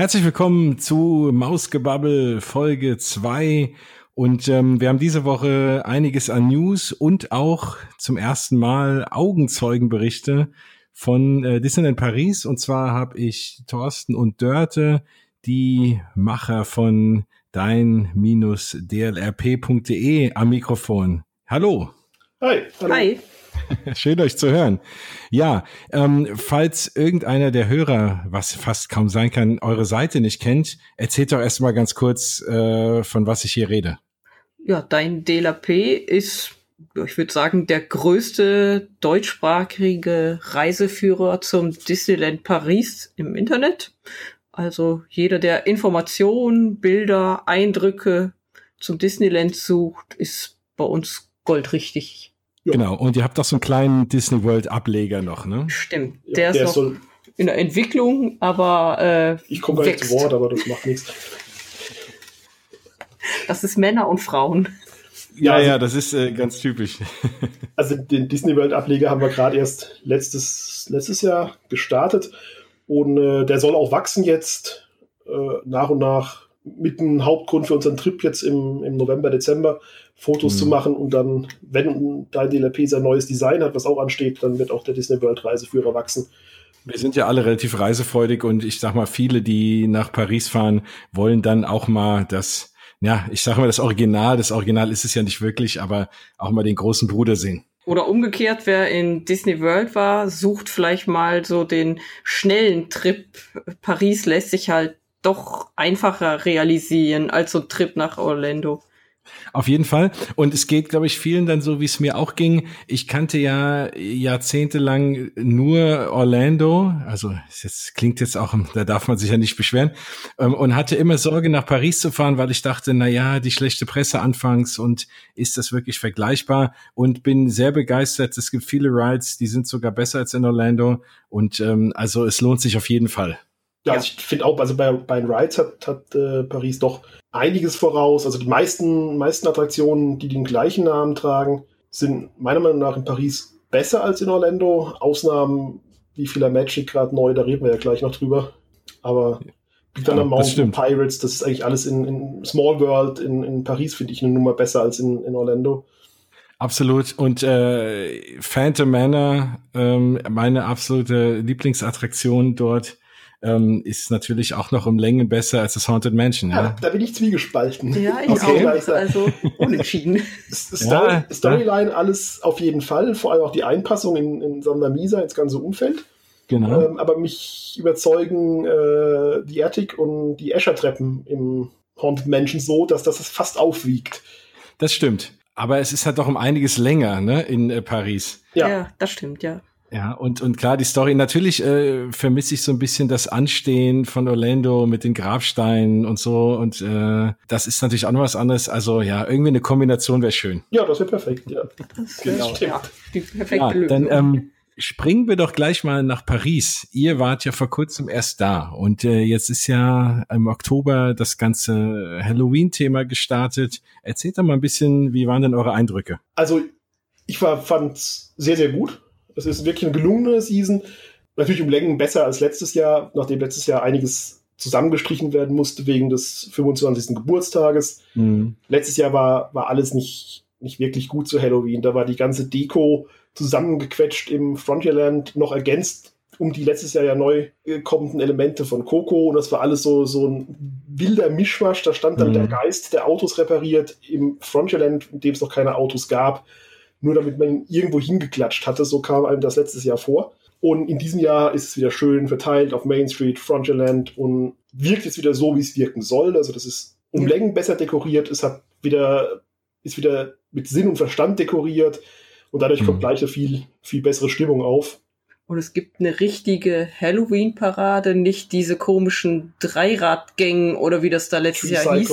Herzlich willkommen zu Mausgebabbel Folge 2. Und ähm, wir haben diese Woche einiges an News und auch zum ersten Mal Augenzeugenberichte von äh, Disneyland Paris. Und zwar habe ich Thorsten und Dörte, die Macher von dein-dlrp.de am Mikrofon. Hallo. Hi. Hallo. Hi. Schön euch zu hören. Ja, ähm, falls irgendeiner der Hörer, was fast kaum sein kann, eure Seite nicht kennt, erzählt doch erstmal ganz kurz, äh, von was ich hier rede. Ja, dein DLAP ist, ich würde sagen, der größte deutschsprachige Reiseführer zum Disneyland Paris im Internet. Also jeder, der Informationen, Bilder, Eindrücke zum Disneyland sucht, ist bei uns goldrichtig. Ja. Genau, und ihr habt doch so einen kleinen Disney World Ableger noch, ne? Stimmt, der, ja, der ist noch in der Entwicklung, aber äh, Ich komme gar nicht zu Wort, aber das macht nichts. Das ist Männer und Frauen. Ja, also, ja, das ist äh, ganz typisch. Also den Disney World Ableger haben wir gerade erst letztes, letztes Jahr gestartet und äh, der soll auch wachsen jetzt äh, nach und nach mit dem Hauptgrund für unseren Trip jetzt im, im November, Dezember, Fotos mhm. zu machen und dann, wenn dein DLP sein neues Design hat, was auch ansteht, dann wird auch der Disney World Reiseführer wachsen. Wir sind ja alle relativ reisefreudig und ich sag mal, viele, die nach Paris fahren, wollen dann auch mal das, ja, ich sag mal das Original, das Original ist es ja nicht wirklich, aber auch mal den großen Bruder sehen. Oder umgekehrt, wer in Disney World war, sucht vielleicht mal so den schnellen Trip. Paris lässt sich halt doch einfacher realisieren als so ein Trip nach Orlando. Auf jeden Fall. Und es geht, glaube ich, vielen dann so, wie es mir auch ging. Ich kannte ja jahrzehntelang nur Orlando. Also, es klingt jetzt auch, da darf man sich ja nicht beschweren. Ähm, und hatte immer Sorge, nach Paris zu fahren, weil ich dachte, na ja, die schlechte Presse anfangs und ist das wirklich vergleichbar? Und bin sehr begeistert. Es gibt viele Rides, die sind sogar besser als in Orlando. Und ähm, also, es lohnt sich auf jeden Fall. Ja, also ich finde auch, also bei, bei den Rides hat, hat äh, Paris doch einiges voraus. Also die meisten, meisten Attraktionen, die den gleichen Namen tragen, sind meiner Meinung nach in Paris besser als in Orlando. Ausnahmen wie vieler Magic gerade neu, da reden wir ja gleich noch drüber. Aber Big Thunder ja, Mountain Pirates, das ist eigentlich alles in, in Small World in, in Paris, finde ich eine Nummer besser als in, in Orlando. Absolut. Und äh, Phantom Manor, ähm, meine absolute Lieblingsattraktion dort ähm, ist natürlich auch noch um Längen besser als das Haunted Mansion. Ja, ja. da bin ich zwiegespalten. Ja, ich okay. auch. Also unentschieden. Story, ja, Storyline alles auf jeden Fall, vor allem auch die Einpassung in, in Sonder Misa ins ganze Umfeld. Genau. Ähm, aber mich überzeugen äh, die Attic und die Escher-Treppen im Haunted Mansion so, dass das es fast aufwiegt. Das stimmt. Aber es ist halt doch um einiges länger, ne, in äh, Paris. Ja. ja, das stimmt, ja. Ja, und, und klar, die Story, natürlich äh, vermisse ich so ein bisschen das Anstehen von Orlando mit den Grabsteinen und so. Und äh, das ist natürlich auch noch was anderes. Also ja, irgendwie eine Kombination wäre schön. Ja, das wäre perfekt, ja. Das genau. Ja, die perfekte ja, Lösung. Dann ähm, springen wir doch gleich mal nach Paris. Ihr wart ja vor kurzem erst da und äh, jetzt ist ja im Oktober das ganze Halloween-Thema gestartet. Erzählt doch mal ein bisschen, wie waren denn eure Eindrücke? Also ich war, fand sehr, sehr gut es ist wirklich eine gelungene Season. Natürlich um Längen besser als letztes Jahr, nachdem letztes Jahr einiges zusammengestrichen werden musste wegen des 25. Geburtstages. Mhm. Letztes Jahr war, war alles nicht, nicht wirklich gut zu Halloween. Da war die ganze Deko zusammengequetscht im Frontierland, noch ergänzt um die letztes Jahr ja neu kommenden Elemente von Coco. Und das war alles so, so ein wilder Mischmasch. Da stand dann mhm. der Geist der Autos repariert im Frontierland, in dem es noch keine Autos gab nur damit man ihn irgendwo hingeklatscht hatte. So kam einem das letztes Jahr vor. Und in diesem Jahr ist es wieder schön verteilt auf Main Street, Frontierland und wirkt jetzt wieder so, wie es wirken soll. Also das ist um Längen besser dekoriert. Es hat wieder, ist wieder mit Sinn und Verstand dekoriert. Und dadurch mhm. kommt gleich eine viel, viel bessere Stimmung auf. Und es gibt eine richtige Halloween-Parade, nicht diese komischen Dreiradgängen oder wie das da letztes Jahr hieß,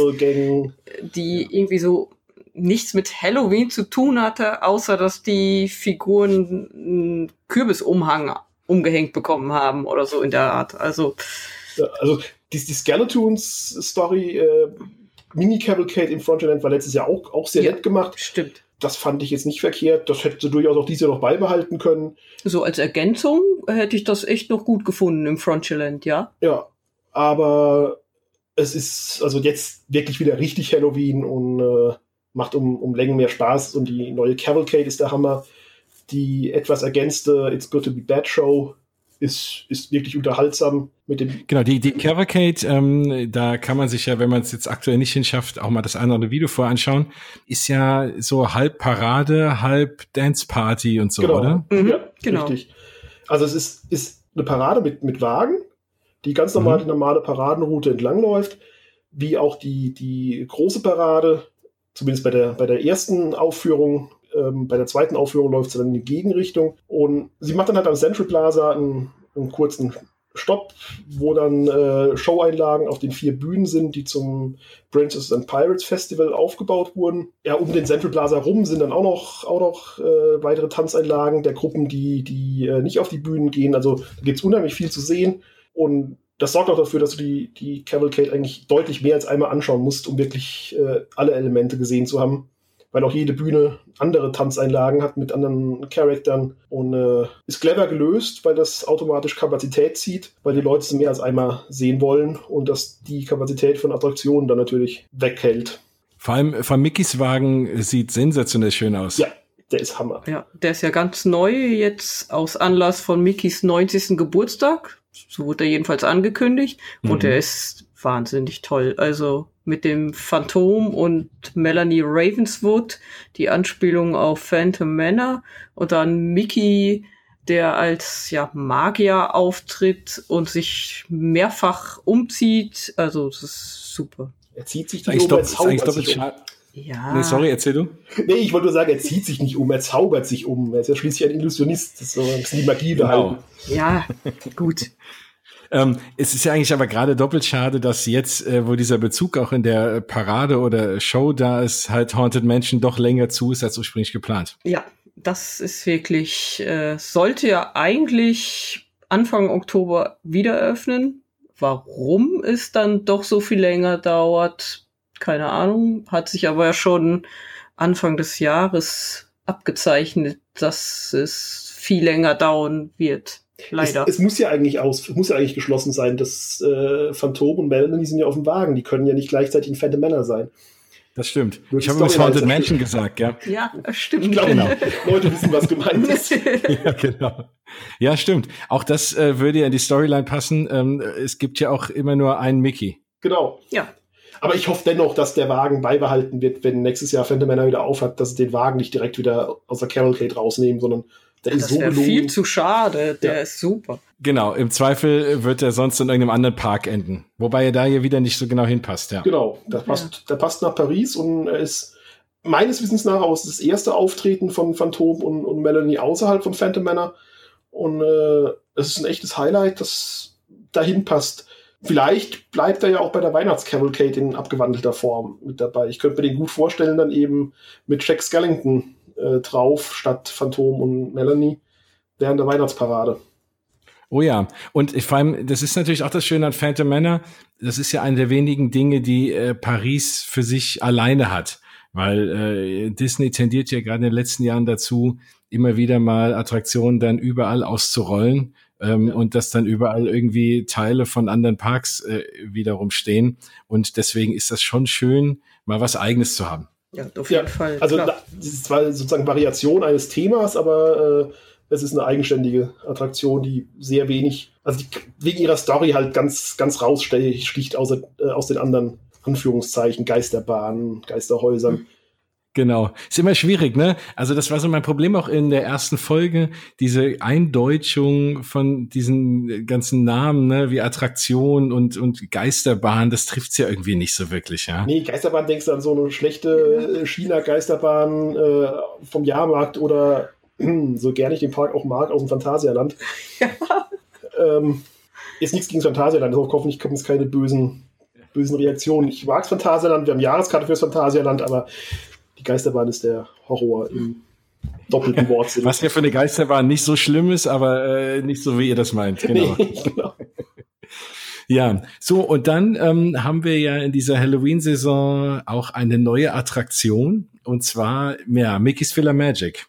die irgendwie so nichts mit Halloween zu tun hatte, außer dass die Figuren einen Kürbisumhang umgehängt bekommen haben oder so in der Art. Also, ja, also die, die Skeletons-Story, äh, Mini-Cavalcade im Frontierland war letztes Jahr auch, auch sehr ja, nett gemacht. Stimmt. Das fand ich jetzt nicht verkehrt. Das hätte sie durchaus auch dieses Jahr noch beibehalten können. So als Ergänzung hätte ich das echt noch gut gefunden im Frontierland, ja. Ja, aber es ist also jetzt wirklich wieder richtig Halloween und äh, macht um, um Längen mehr Spaß und die neue Cavalcade ist der Hammer. Die etwas ergänzte It's Good to Be Bad Show ist, ist wirklich unterhaltsam mit dem. Genau, die, die Cavalcade, ähm, da kann man sich ja, wenn man es jetzt aktuell nicht hinschafft, auch mal das eine oder andere Video vorher anschauen, ist ja so halb Parade, halb Dance Party und so, genau. oder? Mhm, ja, genau. Richtig. Also es ist, ist eine Parade mit, mit Wagen, die ganz normal mhm. die normale Paradenroute entlangläuft, wie auch die, die große Parade, zumindest bei der, bei der ersten Aufführung ähm, bei der zweiten Aufführung läuft sie dann in die Gegenrichtung. Und sie macht dann halt am Central Plaza einen, einen kurzen Stopp, wo dann äh, Showeinlagen auf den vier Bühnen sind, die zum Princess and Pirates Festival aufgebaut wurden. Ja, um den Central Plaza rum sind dann auch noch, auch noch äh, weitere Tanzeinlagen der Gruppen, die, die äh, nicht auf die Bühnen gehen. Also da gibt es unheimlich viel zu sehen. Und das sorgt auch dafür, dass du die, die Cavalcade eigentlich deutlich mehr als einmal anschauen musst, um wirklich äh, alle Elemente gesehen zu haben weil auch jede Bühne andere Tanzeinlagen hat mit anderen Charaktern und äh, ist clever gelöst, weil das automatisch Kapazität zieht, weil die Leute es mehr als einmal sehen wollen und das die Kapazität von Attraktionen dann natürlich weghält. Vor allem von Mickys Wagen sieht sensationell schön aus. Ja, der ist Hammer. Ja, der ist ja ganz neu jetzt aus Anlass von Mickys 90. Geburtstag. So wurde er jedenfalls angekündigt. Mhm. Und er ist wahnsinnig toll. Also mit dem Phantom und Melanie Ravenswood, die Anspielung auf Phantom Manor und dann Mickey, der als ja Magier auftritt und sich mehrfach umzieht. Also das ist super. Er zieht sich zaubert sich um. Ja. Nee, sorry, erzähl du. Nee, ich wollte nur sagen, er zieht sich nicht um, er zaubert sich um. Er ist ja schließlich ein Illusionist. Das ist so ein bisschen die Magie genau. behalten. Ja, gut. Ähm, es ist ja eigentlich aber gerade doppelt schade, dass jetzt, äh, wo dieser Bezug auch in der Parade oder Show da ist, halt Haunted Mansion doch länger zu ist als ursprünglich geplant. Ja, das ist wirklich, äh, sollte ja eigentlich Anfang Oktober wieder öffnen. Warum es dann doch so viel länger dauert, keine Ahnung. Hat sich aber ja schon Anfang des Jahres abgezeichnet, dass es viel länger dauern wird. Leider. Es, es, muss ja eigentlich aus, muss ja eigentlich geschlossen sein. Das äh, Phantom und Melanie sind ja auf dem Wagen. Die können ja nicht gleichzeitig ein fette Männer sein. Das stimmt. Nur ich habe übrigens Haunted Mansion gesagt, ja. Ja, stimmt. Ich glaube, genau. Leute wissen, was gemeint ist. ja, genau. Ja, stimmt. Auch das äh, würde ja in die Storyline passen. Ähm, es gibt ja auch immer nur einen Mickey. Genau. Ja. Aber ich hoffe dennoch, dass der Wagen beibehalten wird, wenn nächstes Jahr Phantom Manor wieder aufhat, dass sie den Wagen nicht direkt wieder aus der Cavalcade rausnehmen, sondern der ist so gelungen. viel zu schade. Der ja. ist super. Genau. Im Zweifel wird er sonst in irgendeinem anderen Park enden. Wobei er da hier wieder nicht so genau hinpasst, ja. Genau. Der passt, ja. der passt nach Paris und er ist meines Wissens nach aus das erste Auftreten von Phantom und, und Melanie außerhalb von Phantom Manor. Und äh, es ist ein echtes Highlight, das dahin passt. Vielleicht bleibt er ja auch bei der Weihnachtscavalcade in abgewandelter Form mit dabei. Ich könnte mir den gut vorstellen, dann eben mit Jack Skellington äh, drauf statt Phantom und Melanie während der Weihnachtsparade. Oh ja, und vor allem, das ist natürlich auch das Schöne an Phantom Manor. Das ist ja eine der wenigen Dinge, die äh, Paris für sich alleine hat. Weil äh, Disney tendiert ja gerade in den letzten Jahren dazu, immer wieder mal Attraktionen dann überall auszurollen ähm, ja. und dass dann überall irgendwie Teile von anderen Parks äh, wiederum stehen. Und deswegen ist das schon schön, mal was Eigenes zu haben. Ja, auf jeden ja, Fall. Also da, das ist zwar sozusagen Variation eines Themas, aber äh, es ist eine eigenständige Attraktion, die sehr wenig, also die, wegen ihrer Story halt ganz, ganz raussticht aus, äh, aus den anderen Anführungszeichen, Geisterbahnen, Geisterhäusern. Mhm. Genau. Ist immer schwierig, ne? Also das war so mein Problem auch in der ersten Folge, diese Eindeutschung von diesen ganzen Namen, ne, wie Attraktion und, und Geisterbahn, das trifft's ja irgendwie nicht so wirklich, ja? Nee, Geisterbahn denkst du an so eine schlechte China-Geisterbahn äh, vom Jahrmarkt oder so gerne ich den Park auch mag, aus dem Phantasialand. Ja. Ähm, ist nichts gegen Phantasialand, also hoffentlich kommen es keine bösen, bösen Reaktionen. Ich mag Phantasialand, wir haben Jahreskarte fürs Phantasialand, aber die Geisterbahn ist der Horror im doppelten Wortsinn. Was ja für eine Geisterbahn nicht so schlimm ist, aber äh, nicht so, wie ihr das meint. Genau. Nee, genau. Ja, so und dann ähm, haben wir ja in dieser Halloween-Saison auch eine neue Attraktion und zwar ja Mickey's Filler Magic.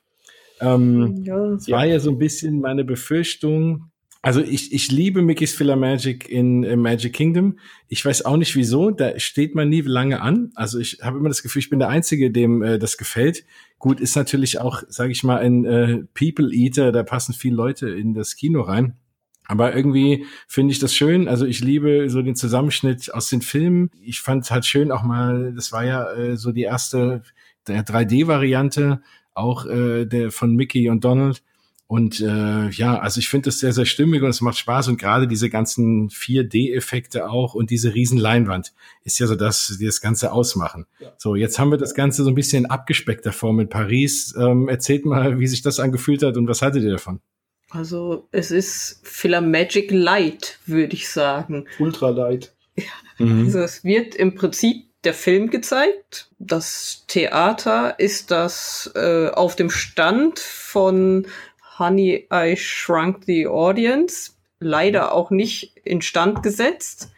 Ähm, ja. Das war ja so ein bisschen meine Befürchtung, Also ich, ich liebe Mickey's Filler Magic in Magic Kingdom. Ich weiß auch nicht wieso, da steht man nie lange an. Also ich habe immer das Gefühl, ich bin der Einzige, dem äh, das gefällt. Gut, ist natürlich auch, sage ich mal, ein äh, People Eater, da passen viele Leute in das Kino rein. Aber irgendwie finde ich das schön. Also ich liebe so den Zusammenschnitt aus den Filmen. Ich fand halt schön auch mal, das war ja äh, so die erste der 3D-Variante, auch äh, der von Mickey und Donald. Und äh, ja, also ich finde das sehr, sehr stimmig und es macht Spaß und gerade diese ganzen 4D-Effekte auch und diese riesen Leinwand ist ja so das, die das Ganze ausmachen. Ja. So, jetzt haben wir das Ganze so ein bisschen abgespeckter Form in Paris. Ähm, erzählt mal, wie sich das angefühlt hat und was hattet ihr davon? Also es ist Magic Light, würde ich sagen. Ultra Light. Ja. Mhm. Also es wird im Prinzip der Film gezeigt. Das Theater ist das äh, auf dem Stand von Honey, I Shrunk the Audience. Leider auch nicht instand gesetzt.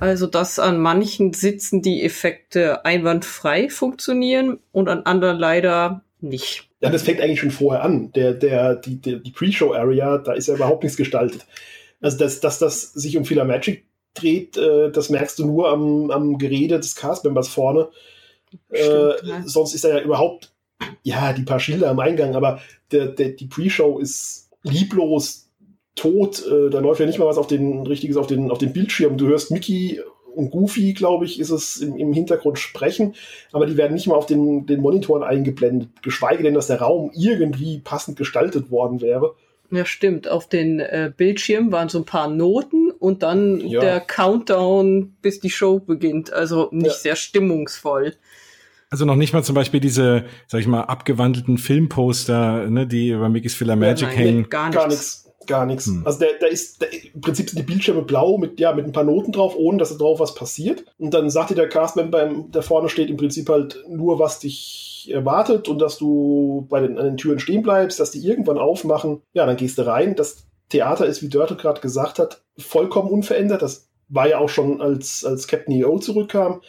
Also, dass an manchen Sitzen die Effekte einwandfrei funktionieren und an anderen leider nicht. Ja, das fängt eigentlich schon vorher an. Der, der, die, der, die Pre-Show-Area, da ist ja überhaupt nichts gestaltet. Also, dass, dass das sich um Fila Magic dreht, äh, das merkst du nur am, am Gerede des Cast-Members vorne. Stimmt, äh, ja. Sonst ist da ja überhaupt, ja, die paar Schilder am Eingang, aber der, der, die Pre-Show ist lieblos tot. Äh, da läuft ja nicht mal was auf den richtiges auf den, auf den Bildschirm. Du hörst Mickey und Goofy, glaube ich, ist es im, im, Hintergrund sprechen, aber die werden nicht mal auf den, den Monitoren eingeblendet, geschweige denn, dass der Raum irgendwie passend gestaltet worden wäre. Ja, stimmt. Auf den äh, Bildschirmen waren so ein paar Noten und dann ja. der Countdown, bis die Show beginnt. Also nicht ja. sehr stimmungsvoll. Also noch nicht mal zum Beispiel diese, sag ich mal, abgewandelten Filmposter, ne, die über Mickey's Filler Magic ja, nein, hängen. Gar nichts. Gar nichts. Gar nichts. Hm. Also der, der ist, der, im Prinzip sind die Bildschirme blau mit, ja, mit ein paar Noten drauf, ohne dass da drauf was passiert. Und dann sagt dir der Castmember, der vorne steht, im Prinzip halt nur, was dich erwartet und dass du bei den, an den Türen stehen bleibst, dass die irgendwann aufmachen. Ja, dann gehst du rein. Das Theater ist, wie Dörte gerade gesagt hat, vollkommen unverändert. Das war ja auch schon, als, als Captain EO zurückkam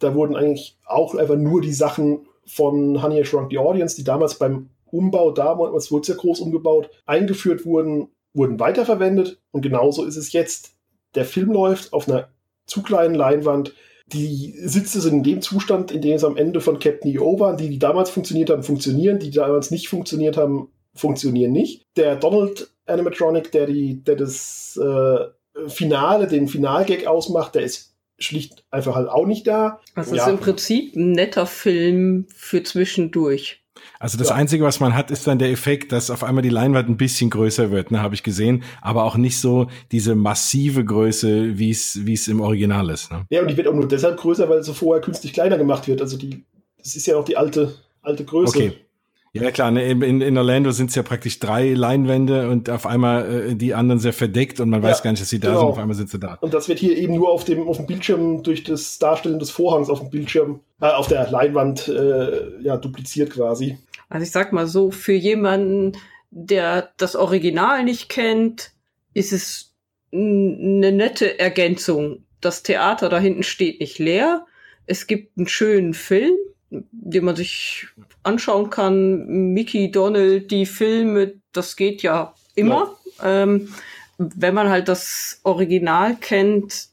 da wurden eigentlich auch einfach nur die Sachen von Honey I Shrunk the Audience, die damals beim Umbau, damals wurde es ja groß umgebaut, eingeführt wurden, wurden weiterverwendet. Und genauso ist es jetzt. Der Film läuft auf einer zu kleinen Leinwand. Die Sitze sind in dem Zustand, in dem es am Ende von Captain EO waren. Die, die damals funktioniert haben, funktionieren. Die, die damals nicht funktioniert haben, funktionieren nicht. Der Donald Animatronic, der, die, der das äh, Finale, den Finalgag ausmacht, der ist schlicht einfach halt auch nicht da. Also ja. ist im Prinzip ein netter Film für zwischendurch. Also das ja. Einzige, was man hat, ist dann der Effekt, dass auf einmal die Leinwand ein bisschen größer wird, ne, habe ich gesehen, aber auch nicht so diese massive Größe, wie es wie es im Original ist. Ne? Ja, und die wird auch nur deshalb größer, weil sie vorher künstlich kleiner gemacht wird. Also die, das ist ja auch die alte alte Größe. Okay. Ja klar, ne, in, in Orlando sind es ja praktisch drei Leinwände und auf einmal äh, die anderen sehr verdeckt und man ja, weiß gar nicht, dass sie da genau. sind, auf einmal sind sie da. Und das wird hier eben nur auf dem, auf dem Bildschirm durch das Darstellen des Vorhangs auf dem Bildschirm, äh, auf der Leinwand äh, ja, dupliziert quasi. Also ich sag mal so, für jemanden, der das Original nicht kennt, ist es eine nette Ergänzung. Das Theater da hinten steht nicht leer. Es gibt einen schönen Film, den man sich anschauen kann. Mickey, Donald, die Filme, das geht ja immer. Ja. Ähm, wenn man halt das Original kennt,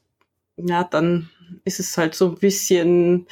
ja, dann ist es halt so ein bisschen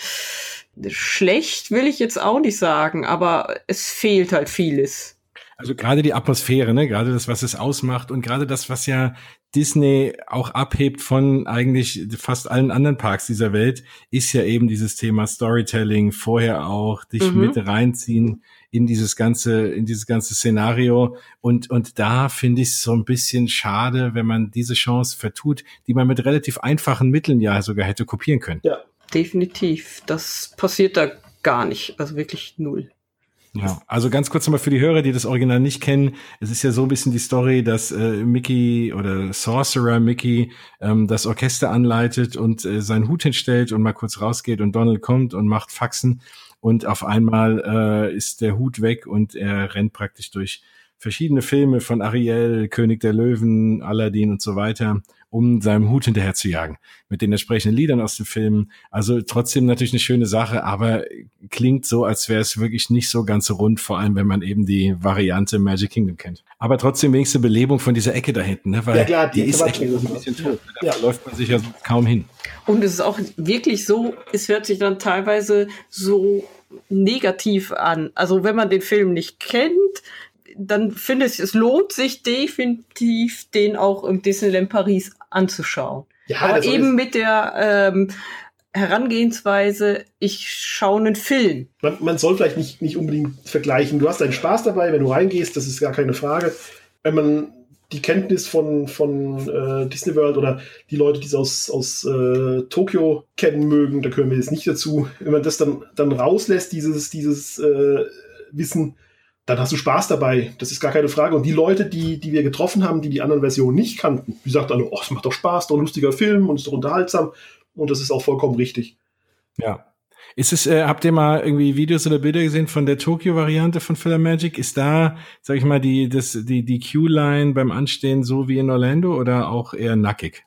schlecht, will ich jetzt auch nicht sagen, aber es fehlt halt vieles. Also gerade die Atmosphäre, ne, gerade das, was es ausmacht und gerade das, was ja Disney auch abhebt von eigentlich fast allen anderen Parks dieser Welt, ist ja eben dieses Thema Storytelling, vorher auch dich mhm. mit reinziehen in dieses ganze, in dieses ganze Szenario. Und, und da finde ich es so ein bisschen schade, wenn man diese Chance vertut, die man mit relativ einfachen Mitteln ja sogar hätte kopieren können. Ja, definitiv. Das passiert da gar nicht. Also wirklich null. Ja, also ganz kurz nochmal für die Hörer, die das Original nicht kennen. Es ist ja so ein bisschen die Story, dass äh, Mickey oder Sorcerer Mickey ähm, das Orchester anleitet und äh, seinen Hut hinstellt und mal kurz rausgeht und Donald kommt und macht Faxen. Und auf einmal äh, ist der Hut weg und er rennt praktisch durch verschiedene Filme von Ariel, König der Löwen, Aladdin und so weiter um seinem Hut hinterher zu jagen. Mit den entsprechenden Liedern aus dem Film. Also trotzdem natürlich eine schöne Sache, aber klingt so, als wäre es wirklich nicht so ganz so rund, vor allem wenn man eben die Variante Magic Kingdom kennt. Aber trotzdem wenigstens Belebung von dieser Ecke da hinten, ne? weil Ja, klar, die, die ist echt so ein bisschen tot. Da Ja. läuft man sich ja so kaum hin. Und es ist auch wirklich so, es hört sich dann teilweise so negativ an. Also wenn man den Film nicht kennt, dann finde ich, es lohnt sich definitiv, den auch im Disneyland Paris anzuschauen. Ja, Aber eben mit der ähm, Herangehensweise, ich schaue einen Film. man, man soll vielleicht nicht, nicht unbedingt vergleichen. Du hast deinen Spaß dabei, wenn du reingehst, das ist gar keine Frage. Wenn man die Kenntnis von, von äh, Disney World oder die Leute, die es aus, aus äh, Tokio kennen mögen, da können wir jetzt nicht dazu. Wenn man das dann, dann rauslässt, dieses, dieses äh, Wissen, dann hast du Spaß dabei. Das ist gar keine Frage. Und die Leute, die, die wir getroffen haben, die die anderen Versionen nicht kannten, die sagten alle, oh, es macht doch Spaß, doch ein lustiger Film und ist doch unterhaltsam. Und das ist auch vollkommen richtig. Ja. Ist es, äh, habt ihr mal irgendwie Videos oder Bilder gesehen von der Tokyo-Variante von Filler Magic? Ist da, sag ich mal, die, das, die, die Q-Line beim Anstehen so wie in Orlando oder auch eher nackig?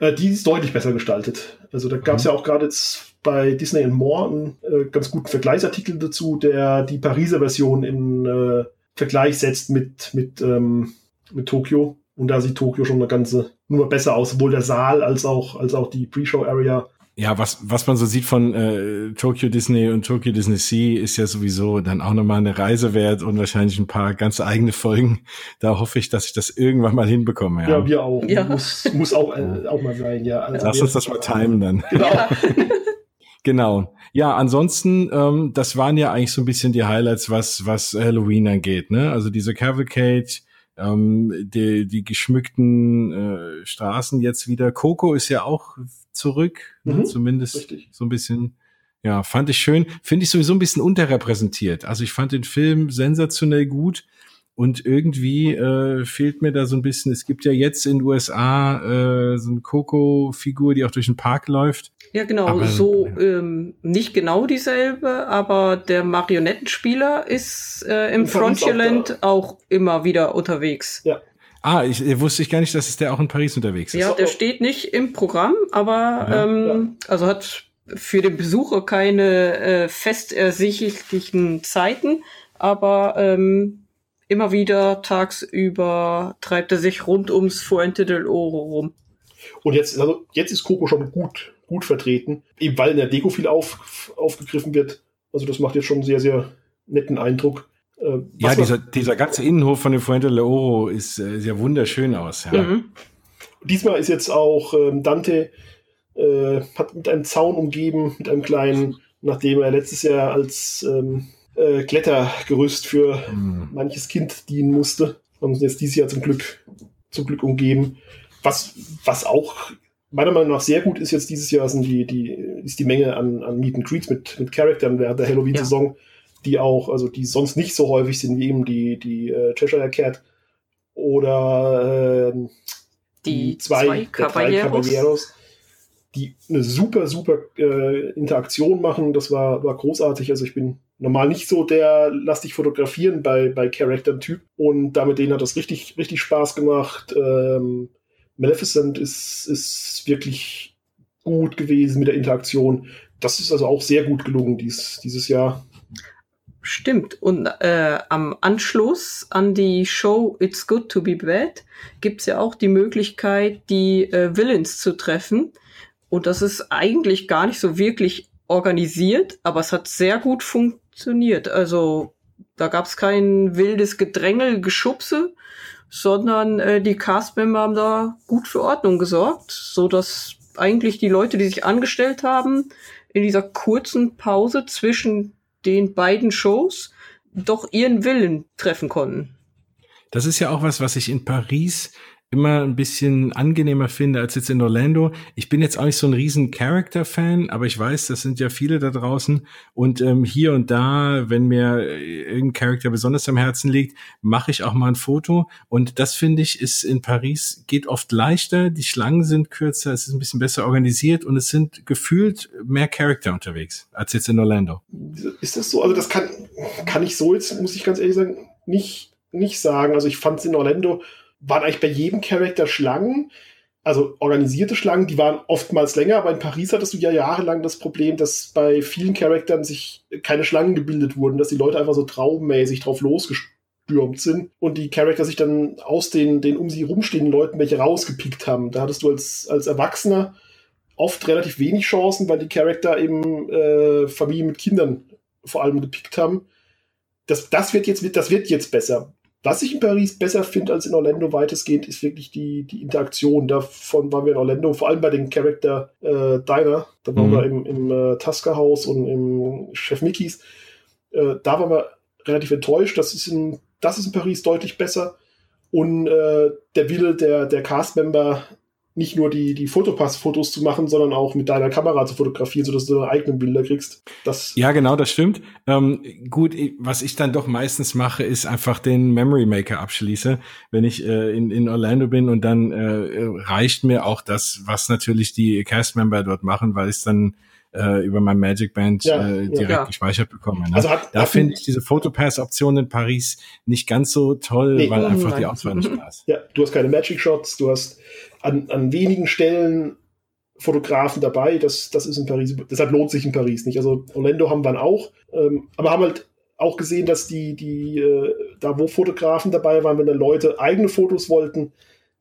Äh, die ist deutlich besser gestaltet. Also da gab es Mhm. ja auch gerade jetzt bei Disney and More einen äh, ganz guten Vergleichsartikel dazu, der die Pariser Version in äh, Vergleich setzt mit, mit, ähm, mit Tokio. Und da sieht Tokio schon eine ganze Nummer besser aus, sowohl der Saal als auch, als auch die Pre-Show-Area. Ja, was, was man so sieht von äh, Tokyo Disney und Tokyo Disney Sea ist ja sowieso dann auch nochmal eine Reise wert und wahrscheinlich ein paar ganz eigene Folgen. Da hoffe ich, dass ich das irgendwann mal hinbekomme. Ja, Ja. wir auch. Ja. Muss, muss auch, äh, auch mal sein, ja. Also Lass uns das mal timen dann. Genau. Ja. Genau. Ja, ansonsten, ähm, das waren ja eigentlich so ein bisschen die Highlights, was, was Halloween angeht, ne? Also diese Cavalcade, ähm, die, die geschmückten äh, Straßen jetzt wieder. Coco ist ja auch zurück, ne? Mhm, zumindest richtig. so ein bisschen. Ja, fand ich schön. Finde ich sowieso ein bisschen unterrepräsentiert. Also ich fand den Film sensationell gut. Und irgendwie äh, fehlt mir da so ein bisschen, es gibt ja jetzt in den USA äh, so eine Coco-Figur, die auch durch den Park läuft. Ja, genau, Aber- so ähm, nicht genau dieselbe, aber der Marionettenspieler ist äh, im In Paris auch Frontierland auch, immer wieder unterwegs. Ah, ich äh, wusste ich gar nicht, dass es der auch in Paris unterwegs ist. Ja, der oh. steht nicht im Programm, aber Ja. ähm, also hat für den Besucher keine äh, fest ersichtlichen Zeiten, aber ähm, immer wieder tagsüber treibt er sich rund ums Fuente del Oro rum. Und jetzt, also jetzt ist Coco schon gut, gut vertreten, eben weil in der Deko viel auf, aufgegriffen wird. Also das macht jetzt schon einen sehr, sehr netten Eindruck. Äh, Ja, dieser, dieser ganze Innenhof von dem Fuente de Oro ist äh, sehr wunderschön aus. Ja. Mhm. Diesmal ist jetzt auch ähm, Dante äh, hat mit einem Zaun umgeben, mit einem kleinen, nachdem er letztes Jahr als ähm, äh, Klettergerüst für Hm. manches Kind dienen musste. Haben sie jetzt dieses Jahr zum Glück, zum Glück umgeben. Was, was auch meiner Meinung nach sehr gut ist jetzt dieses Jahr, sind die, die, ist die Menge an, an Meet and Greets mit, mit Charaktern während der Halloween-Saison, die auch, also die sonst nicht so häufig sind wie eben die, die äh, Cheshire Cat oder ähm, Die zwei der drei Caballeros. Caballeros, die eine super, super äh, Interaktion machen. Das war, war großartig. Also ich bin normal nicht so der lass dich fotografieren bei, bei Charaktern-Typ. Und damit denen hat das richtig, richtig Spaß gemacht. Ähm, Maleficent ist, ist wirklich gut gewesen mit der Interaktion. Das ist also auch sehr gut gelungen dies, dieses Jahr. Stimmt. Und äh, am Anschluss an die Show It's Good to Be Bad gibt's ja auch die Möglichkeit, die äh, Villains zu treffen. Und das ist eigentlich gar nicht so wirklich organisiert, aber es hat sehr gut funktioniert. Also da gab's kein wildes Gedrängel, Geschubse, sondern äh, die Castmember haben da gut für Ordnung gesorgt, so dass eigentlich die Leute, die sich angestellt haben, in dieser kurzen Pause zwischen den beiden Shows doch ihren Willen treffen konnten. Das ist ja auch was, was ich in Paris immer ein bisschen angenehmer finde als jetzt in Orlando. Ich bin jetzt auch nicht so ein riesen Character-Fan, aber ich weiß, das sind ja viele da draußen. Und ähm, hier und da, wenn mir äh, irgendein Charakter besonders am Herzen liegt, mache ich auch mal ein Foto. Und das finde ich, ist in Paris geht oft leichter. Die Schlangen sind kürzer, es ist ein bisschen besser organisiert und es sind gefühlt mehr Charakter unterwegs als jetzt in Orlando. Ist das so? Also das kann, kann ich so jetzt, muss ich ganz ehrlich sagen, nicht, nicht sagen. Also ich fand es in Orlando, waren eigentlich bei jedem Charakter Schlangen. also organisierte Schlangen, die waren oftmals länger, aber in Paris hattest du ja jahrelang das Problem, dass bei vielen Charaktern sich keine Schlangen gebildet wurden, dass die Leute einfach so traummäßig drauf losgestürmt sind und die Charakter sich dann aus den, den um sie rumstehenden Leuten welche rausgepickt haben. Da hattest du als, als Erwachsener oft relativ wenig Chancen, weil die Charakter eben äh, Familien mit Kindern vor allem gepickt haben. Das, das, wird jetzt, das wird jetzt besser. Was ich in Paris besser finde als in Orlando weitestgehend, ist wirklich die, die Interaktion. Davon waren wir in Orlando, vor allem bei den Charakter äh, Diner. Da waren mhm. wir im, im äh, Tusker Haus und im Chef Mickeys. Äh, da waren wir relativ enttäuscht. Das ist in, das ist in Paris deutlich besser. Und äh, der Wille der, der Cast-Member, nicht nur die, die Fotopass-Fotos zu machen, sondern auch mit deiner Kamera zu fotografieren, sodass du deine eigenen Bilder kriegst. Das ja, genau, das stimmt. Ähm, gut, was ich dann doch meistens mache, ist einfach den Memory Maker abschließe, wenn ich äh, in, in Orlando bin und dann äh, reicht mir auch das, was natürlich die Cast-Member dort machen, weil es dann äh, über mein Magic Band ja, äh, direkt ja. gespeichert bekomme. Ne? Also hat, da finde ich diese Photopass-Option in Paris nicht ganz so toll, nee, weil einfach nein. die Auswahl nicht da ist. Ja, du hast keine Magic Shots, du hast an, an wenigen Stellen Fotografen dabei. Das, das ist in Paris, deshalb lohnt sich in Paris nicht. Also Orlando haben wir auch, ähm, aber haben halt auch gesehen, dass die, die, äh, da wo Fotografen dabei waren, wenn dann Leute eigene Fotos wollten,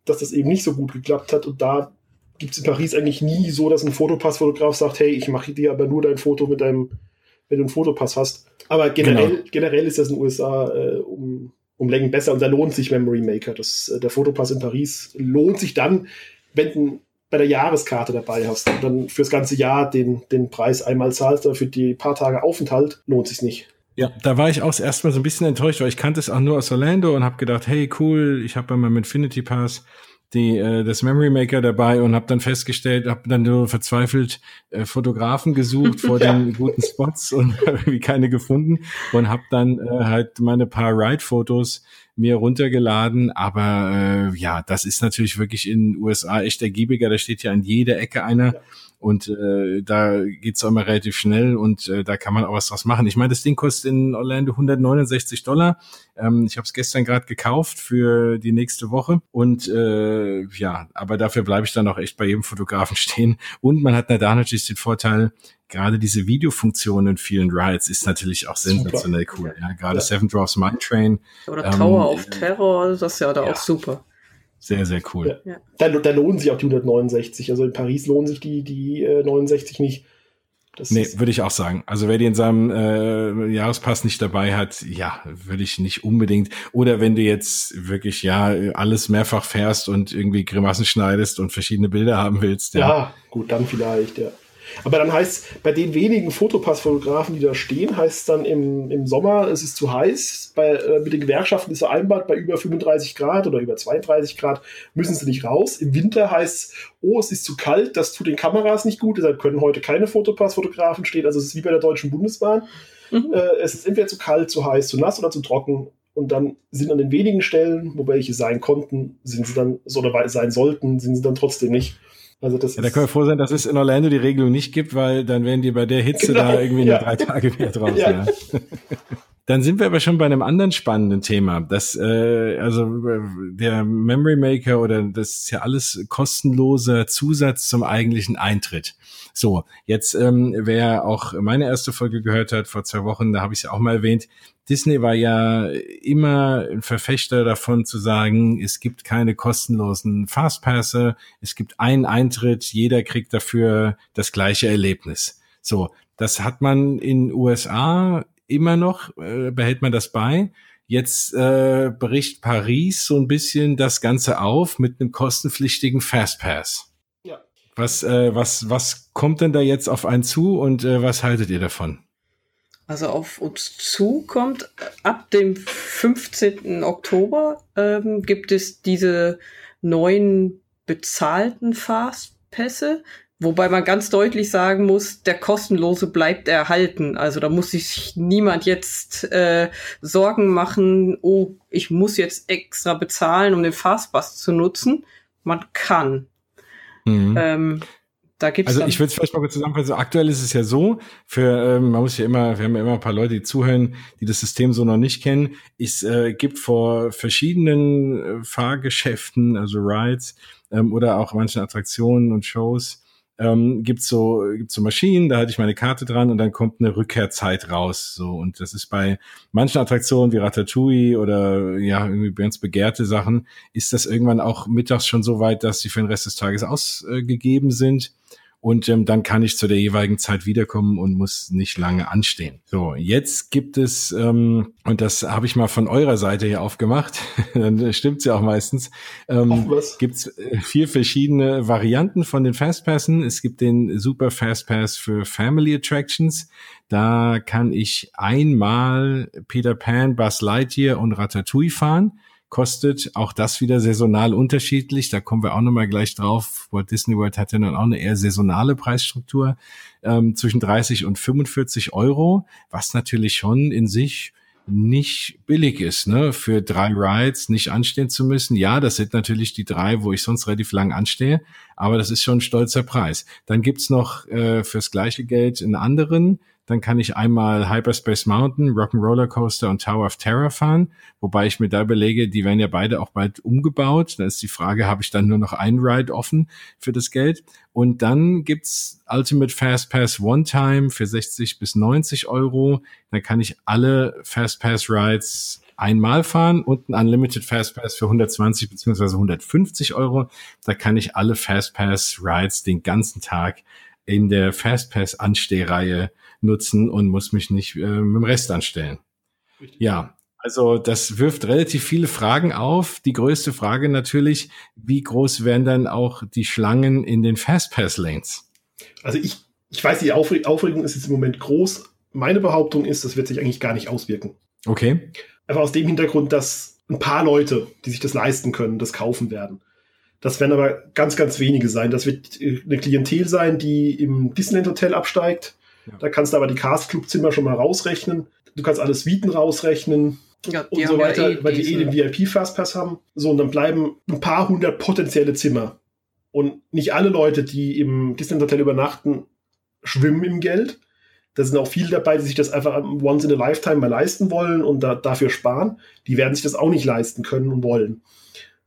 dass das eben nicht so gut geklappt hat. Und da gibt es in Paris eigentlich nie so, dass ein Fotopassfotograf sagt, hey, ich mache dir aber nur dein Foto mit deinem, wenn du einen Fotopass hast. Aber generell, genau. generell ist das in den USA äh, um, um Längen besser und da lohnt sich Memory Maker. Das, äh, der Fotopass in Paris lohnt sich dann, wenn du bei der Jahreskarte dabei hast und dann fürs ganze Jahr den, den Preis einmal zahlst, aber für die paar Tage Aufenthalt lohnt sich nicht. Ja, da war ich auch erstmal so ein bisschen enttäuscht, weil ich kannte es auch nur aus Orlando und habe gedacht, hey cool, ich habe bei meinem Infinity Pass die äh, das Memory Maker dabei und habe dann festgestellt, habe dann nur verzweifelt äh, Fotografen gesucht vor ja. den guten Spots und irgendwie keine gefunden und habe dann äh, halt meine paar Ride-Fotos mir runtergeladen. Aber äh, ja, das ist natürlich wirklich in den USA echt ergiebiger. Da steht ja an jeder Ecke einer. Ja. Und äh, da geht's auch immer relativ schnell und äh, da kann man auch was draus machen. Ich meine, das Ding kostet in Orlando 169 Dollar. Ähm, ich habe es gestern gerade gekauft für die nächste Woche. Und äh, ja, aber dafür bleibe ich dann auch echt bei jedem Fotografen stehen. Und man hat da natürlich den Vorteil, gerade diese Videofunktion in vielen Rides ist natürlich auch sensationell super. cool. Ja, gerade ja. Seven Dwarfs Mine Train. Oder Tower ähm, of Terror, das ist ja da ja. auch super. Sehr, sehr cool. Ja. Da, da lohnen sich auch die 169. Also in Paris lohnen sich die, die äh, 69 nicht. Das nee, würde ich auch sagen. Also wer die in seinem äh, Jahrespass nicht dabei hat, ja, würde ich nicht unbedingt. Oder wenn du jetzt wirklich ja alles mehrfach fährst und irgendwie Grimassen schneidest und verschiedene Bilder haben willst. Ja, ja gut, dann vielleicht, ja. Aber dann heißt, bei den wenigen Fotopassfotografen, die da stehen, heißt es dann im, im Sommer, es ist zu heiß. Bei, äh, mit den Gewerkschaften ist vereinbart, bei über 35 Grad oder über 32 Grad müssen sie nicht raus. Im Winter heißt es, oh, es ist zu kalt, das tut den Kameras nicht gut, deshalb können heute keine Fotopassfotografen stehen. Also es ist wie bei der Deutschen Bundesbahn. Mhm. Äh, es ist entweder zu kalt, zu heiß, zu nass oder zu trocken. Und dann sind an den wenigen Stellen, wo welche sein konnten, sind sie dann, oder sein sollten, sind sie dann trotzdem nicht. Also das ja, da können wir froh sein, dass es in Orlando die Regelung nicht gibt, weil dann wären die bei der Hitze genau, da irgendwie ja. drei Tage mehr drauf. Ja. Dann sind wir aber schon bei einem anderen spannenden Thema. Das, äh, also der Memory Maker oder das ist ja alles kostenloser Zusatz zum eigentlichen Eintritt. So, jetzt ähm, wer auch meine erste Folge gehört hat vor zwei Wochen, da habe ich es ja auch mal erwähnt. Disney war ja immer ein Verfechter davon zu sagen, es gibt keine kostenlosen Fastpässe, es gibt einen Eintritt, jeder kriegt dafür das gleiche Erlebnis. So, das hat man in USA immer noch, äh, behält man das bei. Jetzt äh, bricht Paris so ein bisschen das Ganze auf mit einem kostenpflichtigen Fastpass. Ja. Was, äh, was, was kommt denn da jetzt auf einen zu und äh, was haltet ihr davon? Also auf uns zukommt, ab dem 15. Oktober ähm, gibt es diese neuen bezahlten Fastpässe. Wobei man ganz deutlich sagen muss, der kostenlose bleibt erhalten. Also da muss sich niemand jetzt äh, Sorgen machen, oh, ich muss jetzt extra bezahlen, um den Fastpass zu nutzen. Man kann. Mhm. Ähm, da gibt's also ich würde es vielleicht mal kurz zusammenfassen. So, aktuell ist es ja so, für ähm, man muss ja immer, wir haben ja immer ein paar Leute, die zuhören, die das System so noch nicht kennen. Es äh, gibt vor verschiedenen äh, Fahrgeschäften, also Rides, ähm, oder auch manchen Attraktionen und Shows ähm, gibt so gibt's so Maschinen, da hatte ich meine Karte dran und dann kommt eine Rückkehrzeit raus. So und das ist bei manchen Attraktionen wie Ratatouille oder ja irgendwie ganz begehrte Sachen ist das irgendwann auch mittags schon so weit, dass sie für den Rest des Tages ausgegeben sind und ähm, dann kann ich zu der jeweiligen Zeit wiederkommen und muss nicht lange anstehen. So, jetzt gibt es, ähm, und das habe ich mal von eurer Seite hier aufgemacht, dann stimmt's ja auch meistens, ähm, gibt es äh, vier verschiedene Varianten von den Fastpassen. Es gibt den Super Fastpass für Family Attractions. Da kann ich einmal Peter Pan, Buzz Lightyear und Ratatouille fahren kostet. Auch das wieder saisonal unterschiedlich. Da kommen wir auch nochmal gleich drauf. Walt Disney World hat ja dann auch eine eher saisonale Preisstruktur ähm, zwischen 30 und 45 Euro, was natürlich schon in sich nicht billig ist, ne, für drei Rides nicht anstehen zu müssen. Ja, das sind natürlich die drei, wo ich sonst relativ lang anstehe, aber das ist schon ein stolzer Preis. Dann gibt's noch äh, fürs gleiche Geld einen anderen, dann kann ich einmal Hyperspace Mountain, Rock'n'Roller Coaster und Tower of Terror fahren, wobei ich mir da überlege, die werden ja beide auch bald umgebaut. Da ist die Frage, habe ich dann nur noch ein Ride offen für das Geld? Und dann gibt's Ultimate Fast Pass One Time für 60 bis 90 Euro. Da kann ich alle Fast Pass Rides einmal fahren und ein Unlimited Fastpass für 120 beziehungsweise 150 Euro. Da kann ich alle Fastpass Rides den ganzen Tag in der Fastpass Anstehreihe nutzen und muss mich nicht äh, mit dem Rest anstellen. Richtig. Ja, also das wirft relativ viele Fragen auf. Die größte Frage natürlich, wie groß werden dann auch die Schlangen in den Fastpass-Lanes? Also ich, ich weiß, die Aufregung ist jetzt im Moment groß. Meine Behauptung ist, das wird sich eigentlich gar nicht auswirken. Okay. Einfach aus dem Hintergrund, dass ein paar Leute, die sich das leisten können, das kaufen werden. Das werden aber ganz, ganz wenige sein. Das wird äh, eine Klientel sein, die im Disneyland Hotel absteigt, da kannst du aber die Cast Club Zimmer schon mal rausrechnen. Du kannst alle Suiten rausrechnen. Ja, und so weiter, ja eh weil die eh den VIP-Fastpass haben. So, und dann bleiben ein paar hundert potenzielle Zimmer. Und nicht alle Leute, die im Disneyland Hotel übernachten, schwimmen im Geld. Da sind auch viele dabei, die sich das einfach once in a lifetime mal leisten wollen und da, dafür sparen. Die werden sich das auch nicht leisten können und wollen.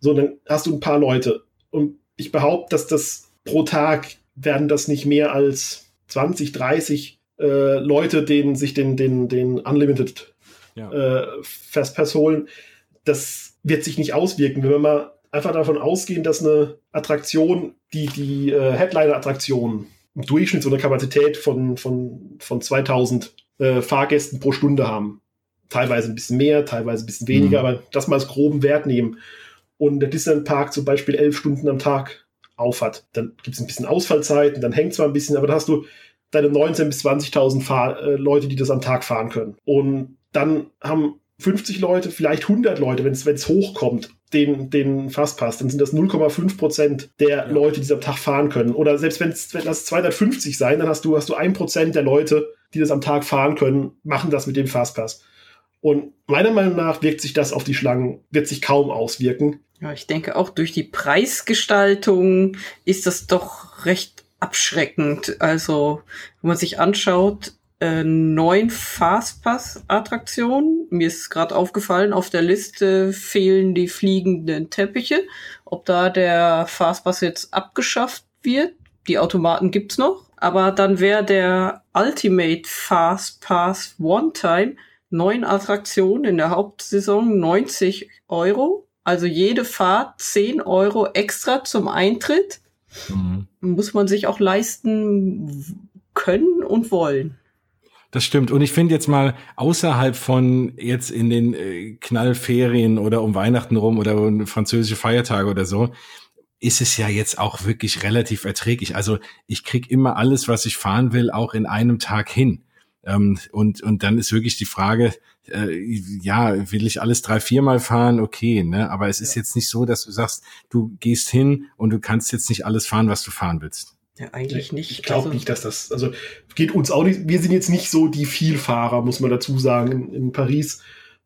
So, dann hast du ein paar Leute. Und ich behaupte, dass das pro Tag werden das nicht mehr als 20, 30 äh, Leute, denen sich den, den, den Unlimited ja. äh, Fastpass holen, das wird sich nicht auswirken. Wenn wir mal einfach davon ausgehen, dass eine Attraktion, die, die äh, Headliner-Attraktion im Durchschnitt so eine Kapazität von, von, von 2000 äh, Fahrgästen pro Stunde haben. Teilweise ein bisschen mehr, teilweise ein bisschen weniger, mhm. aber das mal als groben Wert nehmen. Und der Disneyland Park zum Beispiel elf Stunden am Tag auf hat. Dann gibt es ein bisschen Ausfallzeiten, dann hängt zwar ein bisschen, aber dann hast du deine 19.000 bis 20.000 äh, Leute, die das am Tag fahren können. Und dann haben 50 Leute, vielleicht 100 Leute, wenn es hochkommt, den, den Fastpass, dann sind das 0,5 Prozent der ja. Leute, die das am Tag fahren können. Oder selbst wenn es das 250 sein, dann hast du, hast du ein Prozent der Leute, die das am Tag fahren können, machen das mit dem Fastpass. Und meiner Meinung nach wirkt sich das auf die Schlangen, wird sich kaum auswirken. Ja, ich denke auch durch die Preisgestaltung ist das doch recht abschreckend. Also, wenn man sich anschaut, äh, neun Fastpass-Attraktionen. Mir ist gerade aufgefallen, auf der Liste fehlen die fliegenden Teppiche. Ob da der Fastpass jetzt abgeschafft wird, die Automaten gibt's noch. Aber dann wäre der Ultimate Fastpass One Time neun Attraktionen in der Hauptsaison 90 Euro. Also jede Fahrt 10 Euro extra zum Eintritt. Mhm. Muss man sich auch leisten können und wollen. Das stimmt. Und ich finde jetzt mal außerhalb von jetzt in den äh, Knallferien oder um Weihnachten rum oder um französische Feiertage oder so, ist es ja jetzt auch wirklich relativ erträglich. Also ich krieg immer alles, was ich fahren will, auch in einem Tag hin. Ähm, und, und dann ist wirklich die Frage, äh, ja, will ich alles drei, viermal fahren? Okay, ne? Aber es ist jetzt nicht so, dass du sagst, du gehst hin und du kannst jetzt nicht alles fahren, was du fahren willst. Ja, eigentlich nicht. Ich glaube also, nicht, dass das, also geht uns auch nicht, wir sind jetzt nicht so die Vielfahrer, muss man dazu sagen, in, in Paris,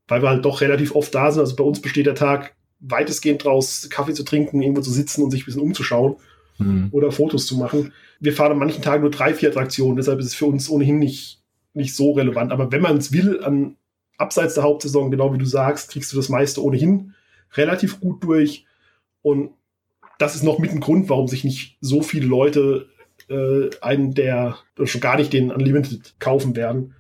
weil wir halt doch relativ oft da sind. Also bei uns besteht der Tag weitestgehend draus, Kaffee zu trinken, irgendwo zu sitzen und sich ein bisschen umzuschauen hm. oder Fotos zu machen. Wir fahren an manchen Tagen nur drei, vier Attraktionen, deshalb ist es für uns ohnehin nicht, nicht so relevant. Aber wenn man es will, an abseits der Hauptsaison, genau wie du sagst, kriegst du das meiste ohnehin relativ gut durch. Und das ist noch mit ein Grund, warum sich nicht so viele Leute äh, einen der, oder schon gar nicht den Unlimited kaufen werden.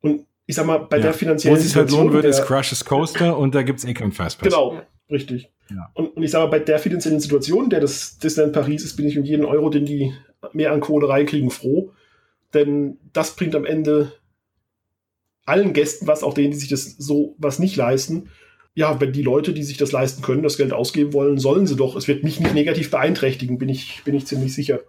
Und ich sag mal, bei ja. der finanziellen Wo es sich halt lohnen würde, ist Crushes Coaster und da gibt's eh keinen Fastpass. Genau, richtig. Ja. Und, und, ich sage mal, bei der finanziellen Situation, der das Disneyland Paris ist, bin ich um jeden Euro, den die mehr an Kohle reinkriegen, froh. Denn das bringt am Ende allen Gästen was, auch denen, die sich das so was nicht leisten. Ja, wenn die Leute, die sich das leisten können, das Geld ausgeben wollen, sollen sie doch. Es wird mich nicht negativ beeinträchtigen, bin ich, bin ich ziemlich sicher.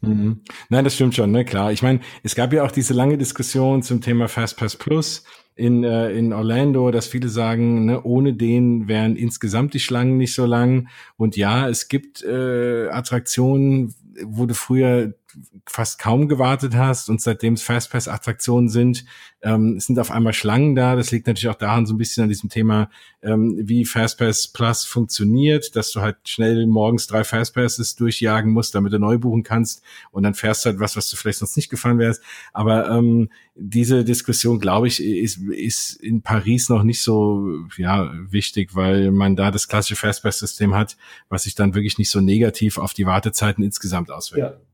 Mhm. Nein, das stimmt schon, ne, klar. Ich meine, es gab ja auch diese lange Diskussion zum Thema Fastpass Plus in, äh, in Orlando, dass viele sagen, ne, ohne den wären insgesamt die Schlangen nicht so lang. Und ja, es gibt äh, Attraktionen, wo du früher fast kaum gewartet hast und seitdem es Fastpass-Attraktionen sind, ähm, sind auf einmal Schlangen da. Das liegt natürlich auch daran so ein bisschen an diesem Thema, ähm, wie Fastpass Plus funktioniert, dass du halt schnell morgens drei Fastpasses durchjagen musst, damit du neu buchen kannst und dann fährst halt was, was du vielleicht sonst nicht gefahren wärst. Aber ähm, diese Diskussion, glaube ich, ist, ist in Paris noch nicht so ja wichtig, weil man da das klassische Fastpass-System hat, was sich dann wirklich nicht so negativ auf die Wartezeiten insgesamt auswirkt. Ja.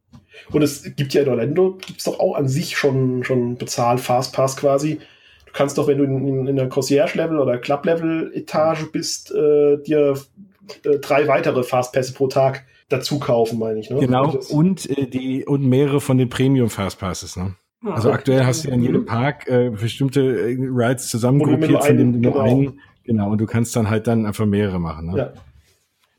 Und es gibt ja in Orlando, gibt es doch auch an sich schon, schon Bezahl Fastpass quasi. Du kannst doch, wenn du in, in der Concierge-Level oder Club-Level-Etage bist, äh, dir äh, drei weitere Fastpässe pro Tag dazu kaufen, meine ich. Ne? Genau, und, äh, die, und mehrere von den Premium-Fastpasses. Ne? Ah, also okay. aktuell hast du ja in jedem mhm. Park äh, bestimmte äh, Rides zusammengruppiert, von denen du nur genau. einen, genau, und du kannst dann halt dann einfach mehrere machen. Ne? Ja.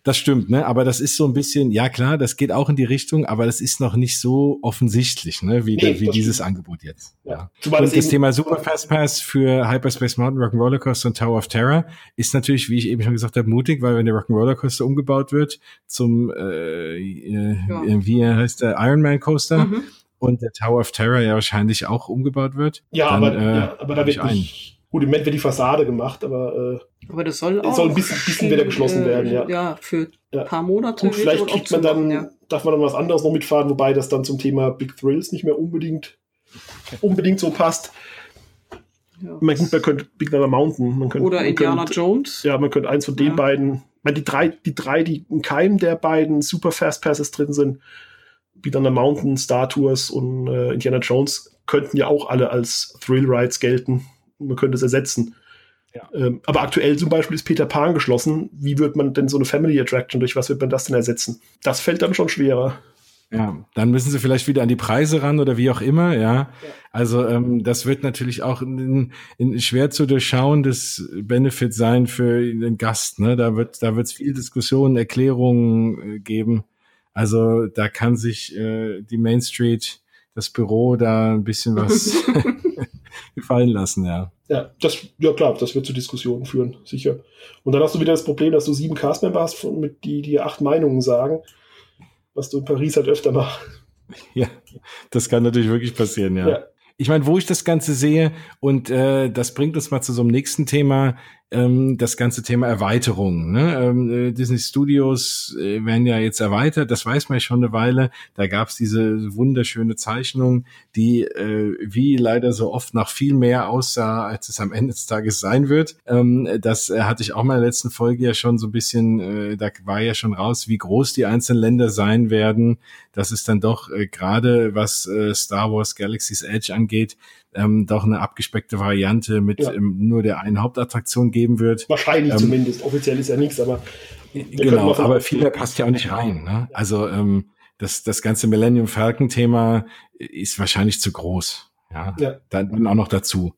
Das stimmt, ne? Aber das ist so ein bisschen, ja klar, das geht auch in die Richtung, aber das ist noch nicht so offensichtlich, ne? Wie, nee, wie dieses stimmt. Angebot jetzt. Ja. ja. Und das, Thema Super Fast Pass für Hyperspace Mountain, Rock'n'Roller Coaster und Tower of Terror ist natürlich, wie ich eben schon gesagt habe, mutig, weil wenn der Rock'n'Roller Coaster umgebaut wird zum, äh, äh, ja. wie heißt der Iron Man Coaster mhm. und der Tower of Terror ja wahrscheinlich auch umgebaut wird. Ja, dann, aber, äh, ja, aber da wird nicht, Gut, im Moment wird die Fassade gemacht, aber, äh, aber das soll auch soll ein bisschen, bisschen wieder geschlossen äh, werden, ja. Ja, für ein paar Monate. Und vielleicht kriegt man dann, ja. darf man dann was anderes noch mitfahren, wobei das dann zum Thema Big Thrills nicht mehr unbedingt, unbedingt so passt. Ja. Ich meine, gut, man könnte Big Thunder Mountain, man könnte, oder Indiana könnte, Jones. Ja, man könnte eins von den ja. beiden, ich meine, die drei, die drei, die in keinem der beiden Super Fast Passes drin sind, Big Thunder Mountain, Star Tours und äh, Indiana Jones, könnten ja auch alle als Thrill Rides gelten man könnte es ersetzen. Ja. Ähm, aber aktuell zum Beispiel ist Peter Pan geschlossen. Wie wird man denn so eine Family Attraction, durch was wird man das denn ersetzen? Das fällt dann schon schwerer. Ja, dann müssen sie vielleicht wieder an die Preise ran oder wie auch immer, ja. ja. Also ähm, das wird natürlich auch ein, ein schwer zu durchschauendes Benefit sein für den Gast. Ne? Da wird da wird es viel Diskussionen, Erklärungen äh, geben. Also da kann sich äh, die Main Street, das Büro da ein bisschen was gefallen lassen, ja. Ja, das, ja klar, das wird zu Diskussionen führen, sicher. Und dann hast du wieder das Problem, dass du sieben Castmember hast, mit die die acht Meinungen sagen, was du in Paris halt öfter machst. Ja, das kann natürlich wirklich passieren, ja. ja. Ich meine, wo ich das Ganze sehe, und äh, das bringt uns mal zu so einem nächsten Thema, ähm, das ganze Thema Erweiterung. Ne? Ähm, äh, Disney Studios äh, werden ja jetzt erweitert, das weiß man ja schon eine Weile. Da gab es diese wunderschöne Zeichnung, die äh, wie leider so oft nach viel mehr aussah, als es am Ende des Tages sein wird. Ähm, das äh, hatte ich auch mal in der letzten Folge ja schon so ein bisschen, äh, da war ja schon raus, wie groß die einzelnen Länder sein werden. Das ist dann doch äh, gerade, was äh, Star Wars Galaxy's Edge angeht, ähm, doch eine abgespeckte Variante mit ja. ähm, nur der einen Hauptattraktion geben wird. Wahrscheinlich ähm, zumindest. Offiziell ist ja nichts, aber genau. Aber viel passt ja auch nicht rein. Ne? Also ähm, das das ganze Millennium Falcon Thema ist wahrscheinlich zu groß. Ja, ja. dann auch noch dazu.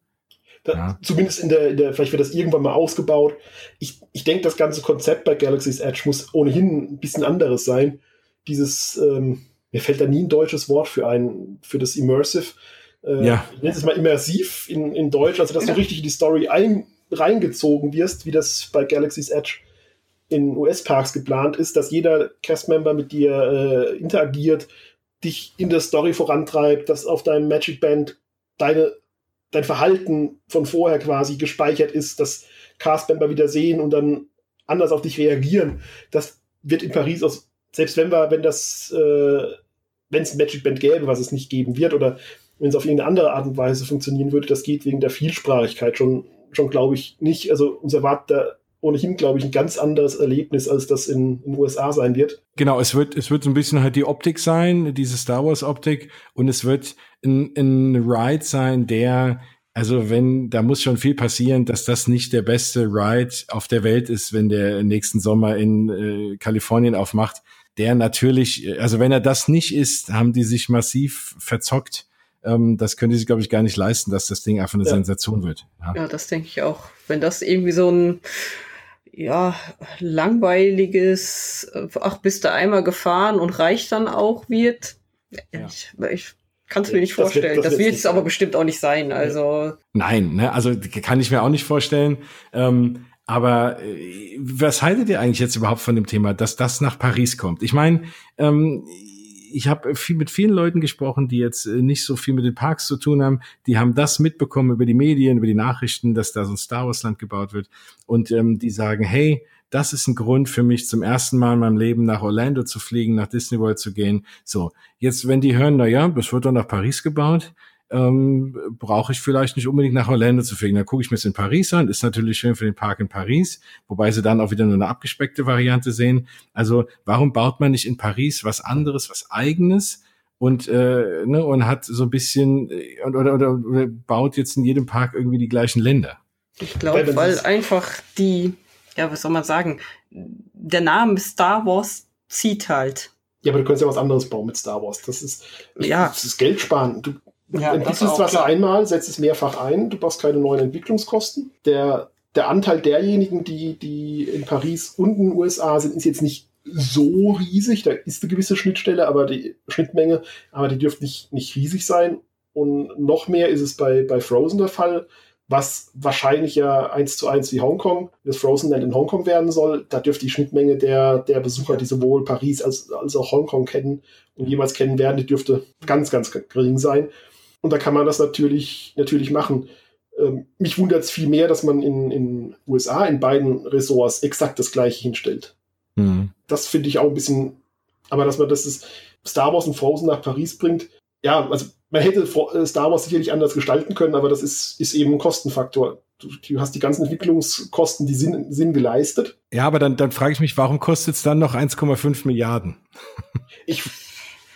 Da, ja. Zumindest in der, in der, vielleicht wird das irgendwann mal ausgebaut. Ich, ich denke, das ganze Konzept bei Galaxy's Edge muss ohnehin ein bisschen anderes sein. Dieses, ähm, mir fällt da nie ein deutsches Wort für ein, für das Immersive äh, ja. ich nenne es mal immersiv in, in Deutsch, also dass ja. du richtig in die Story ein, reingezogen wirst, wie das bei Galaxy's Edge in US-Parks geplant ist, dass jeder Castmember mit dir äh, interagiert, dich in der Story vorantreibt, dass auf deinem Magic Band deine, dein Verhalten von vorher quasi gespeichert ist, dass Castmember wieder sehen und dann anders auf dich reagieren. Das wird in Paris aus, selbst wenn wir, wenn das, äh, wenn es ein Magic Band gäbe, was es nicht geben wird, oder wenn es auf irgendeine andere Art und Weise funktionieren würde, das geht wegen der Vielsprachigkeit schon, schon glaube ich, nicht. Also uns erwartet da ohnehin, glaube ich, ein ganz anderes Erlebnis, als das in den USA sein wird. Genau, es wird, es wird so ein bisschen halt die Optik sein, diese Star Wars Optik, und es wird ein, ein Ride sein, der also wenn, da muss schon viel passieren, dass das nicht der beste Ride auf der Welt ist, wenn der nächsten Sommer in äh, Kalifornien aufmacht. Der natürlich, also wenn er das nicht ist, haben die sich massiv verzockt. Ähm, das können die sich, glaube ich, gar nicht leisten, dass das Ding einfach eine ja. Sensation wird. Ja. ja, das denke ich auch. Wenn das irgendwie so ein ja, langweiliges, ach, bist du einmal gefahren und reicht dann auch wird. Ja. Ich, ich kann es mir nicht vorstellen. Das wird, das wird es aber bestimmt auch nicht sein. Also nein, ne, also kann ich mir auch nicht vorstellen. Ähm, aber äh, was haltet ihr eigentlich jetzt überhaupt von dem Thema, dass das nach Paris kommt? Ich meine, ähm, ich habe viel mit vielen Leuten gesprochen, die jetzt äh, nicht so viel mit den Parks zu tun haben. Die haben das mitbekommen über die Medien, über die Nachrichten, dass da so ein Star Wars Land gebaut wird. Und ähm, die sagen, hey, das ist ein Grund für mich, zum ersten Mal in meinem Leben nach Orlando zu fliegen, nach Disney World zu gehen. So, jetzt, wenn die hören, na ja, das wird doch nach Paris gebaut, ähm, brauche ich vielleicht nicht unbedingt nach Orlando zu fliegen. Dann gucke ich mir es in Paris an. Ist natürlich schön für den Park in Paris, wobei sie dann auch wieder nur eine abgespeckte Variante sehen. Also warum baut man nicht in Paris was anderes, was eigenes? Und, äh, ne, und hat so ein bisschen äh, oder, oder, oder baut jetzt in jedem Park irgendwie die gleichen Länder. Ich glaube, weil einfach die ja, was soll man sagen? Der Name Star Wars zieht halt. Ja, aber du könntest ja was anderes bauen mit Star Wars. Das ist, ja. das ist Geld sparen. Du ja, entwickelst was klar. einmal, setzt es mehrfach ein, du brauchst keine neuen Entwicklungskosten. Der, der Anteil derjenigen, die, die in Paris und in den USA sind, ist jetzt nicht so riesig. Da ist eine gewisse Schnittstelle, aber die Schnittmenge, aber die dürfte nicht, nicht riesig sein. Und noch mehr ist es bei, bei Frozen der Fall was wahrscheinlich ja eins zu eins wie Hongkong, das Frozen Land in Hongkong werden soll. Da dürfte die Schnittmenge der, der Besucher, die sowohl Paris als, als auch Hongkong kennen und jemals kennen werden, die dürfte ganz, ganz gering sein. Und da kann man das natürlich, natürlich machen. Ähm, mich wundert es viel mehr, dass man in in USA in beiden Ressorts exakt das gleiche hinstellt. Mhm. Das finde ich auch ein bisschen, aber dass man das ist, Star Wars und Frozen nach Paris bringt, ja, also man hätte äh, Star Wars sicherlich anders gestalten können, aber das ist, ist eben ein Kostenfaktor. Du, du hast die ganzen Entwicklungskosten, die sind, sind geleistet. Ja, aber dann, dann frage ich mich, warum kostet es dann noch 1,5 Milliarden? ich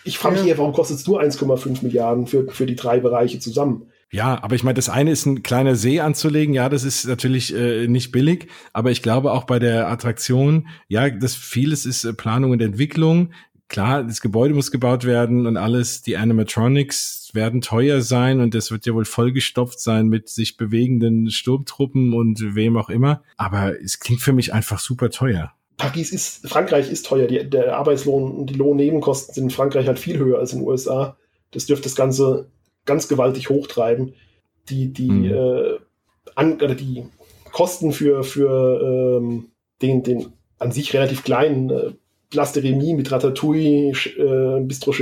ich frage mich eher, warum kostet es nur 1,5 Milliarden für, für die drei Bereiche zusammen? Ja, aber ich meine, das eine ist ein kleiner See anzulegen. Ja, das ist natürlich äh, nicht billig. Aber ich glaube auch bei der Attraktion, ja, das vieles ist äh, Planung und Entwicklung klar, das Gebäude muss gebaut werden und alles, die Animatronics werden teuer sein und das wird ja wohl vollgestopft sein mit sich bewegenden Sturmtruppen und wem auch immer. Aber es klingt für mich einfach super teuer. Paris ist, Frankreich ist teuer. Die, der Arbeitslohn und die Lohnnebenkosten sind in Frankreich halt viel höher als in den USA. Das dürfte das Ganze ganz gewaltig hochtreiben. Die, die, mhm. äh, an, die Kosten für, für ähm, den, den an sich relativ kleinen äh, Remy mit Ratatouille, äh, Bistro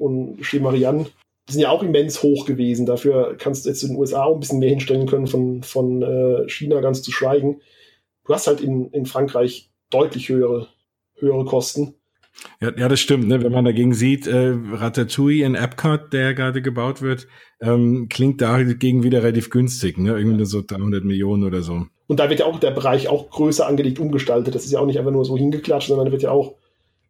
und Chez Marianne, die sind ja auch immens hoch gewesen. Dafür kannst du jetzt in den USA auch ein bisschen mehr hinstellen können, von, von äh, China ganz zu schweigen. Du hast halt in, in Frankreich deutlich höhere, höhere Kosten. Ja, ja, das stimmt. Ne? Wenn man dagegen sieht, äh, Ratatouille in Epcot, der gerade gebaut wird, ähm, klingt dagegen wieder relativ günstig. Ne? Irgendwie ja. so 300 Millionen oder so. Und da wird ja auch der Bereich auch größer angelegt, umgestaltet. Das ist ja auch nicht einfach nur so hingeklatscht, sondern da wird ja auch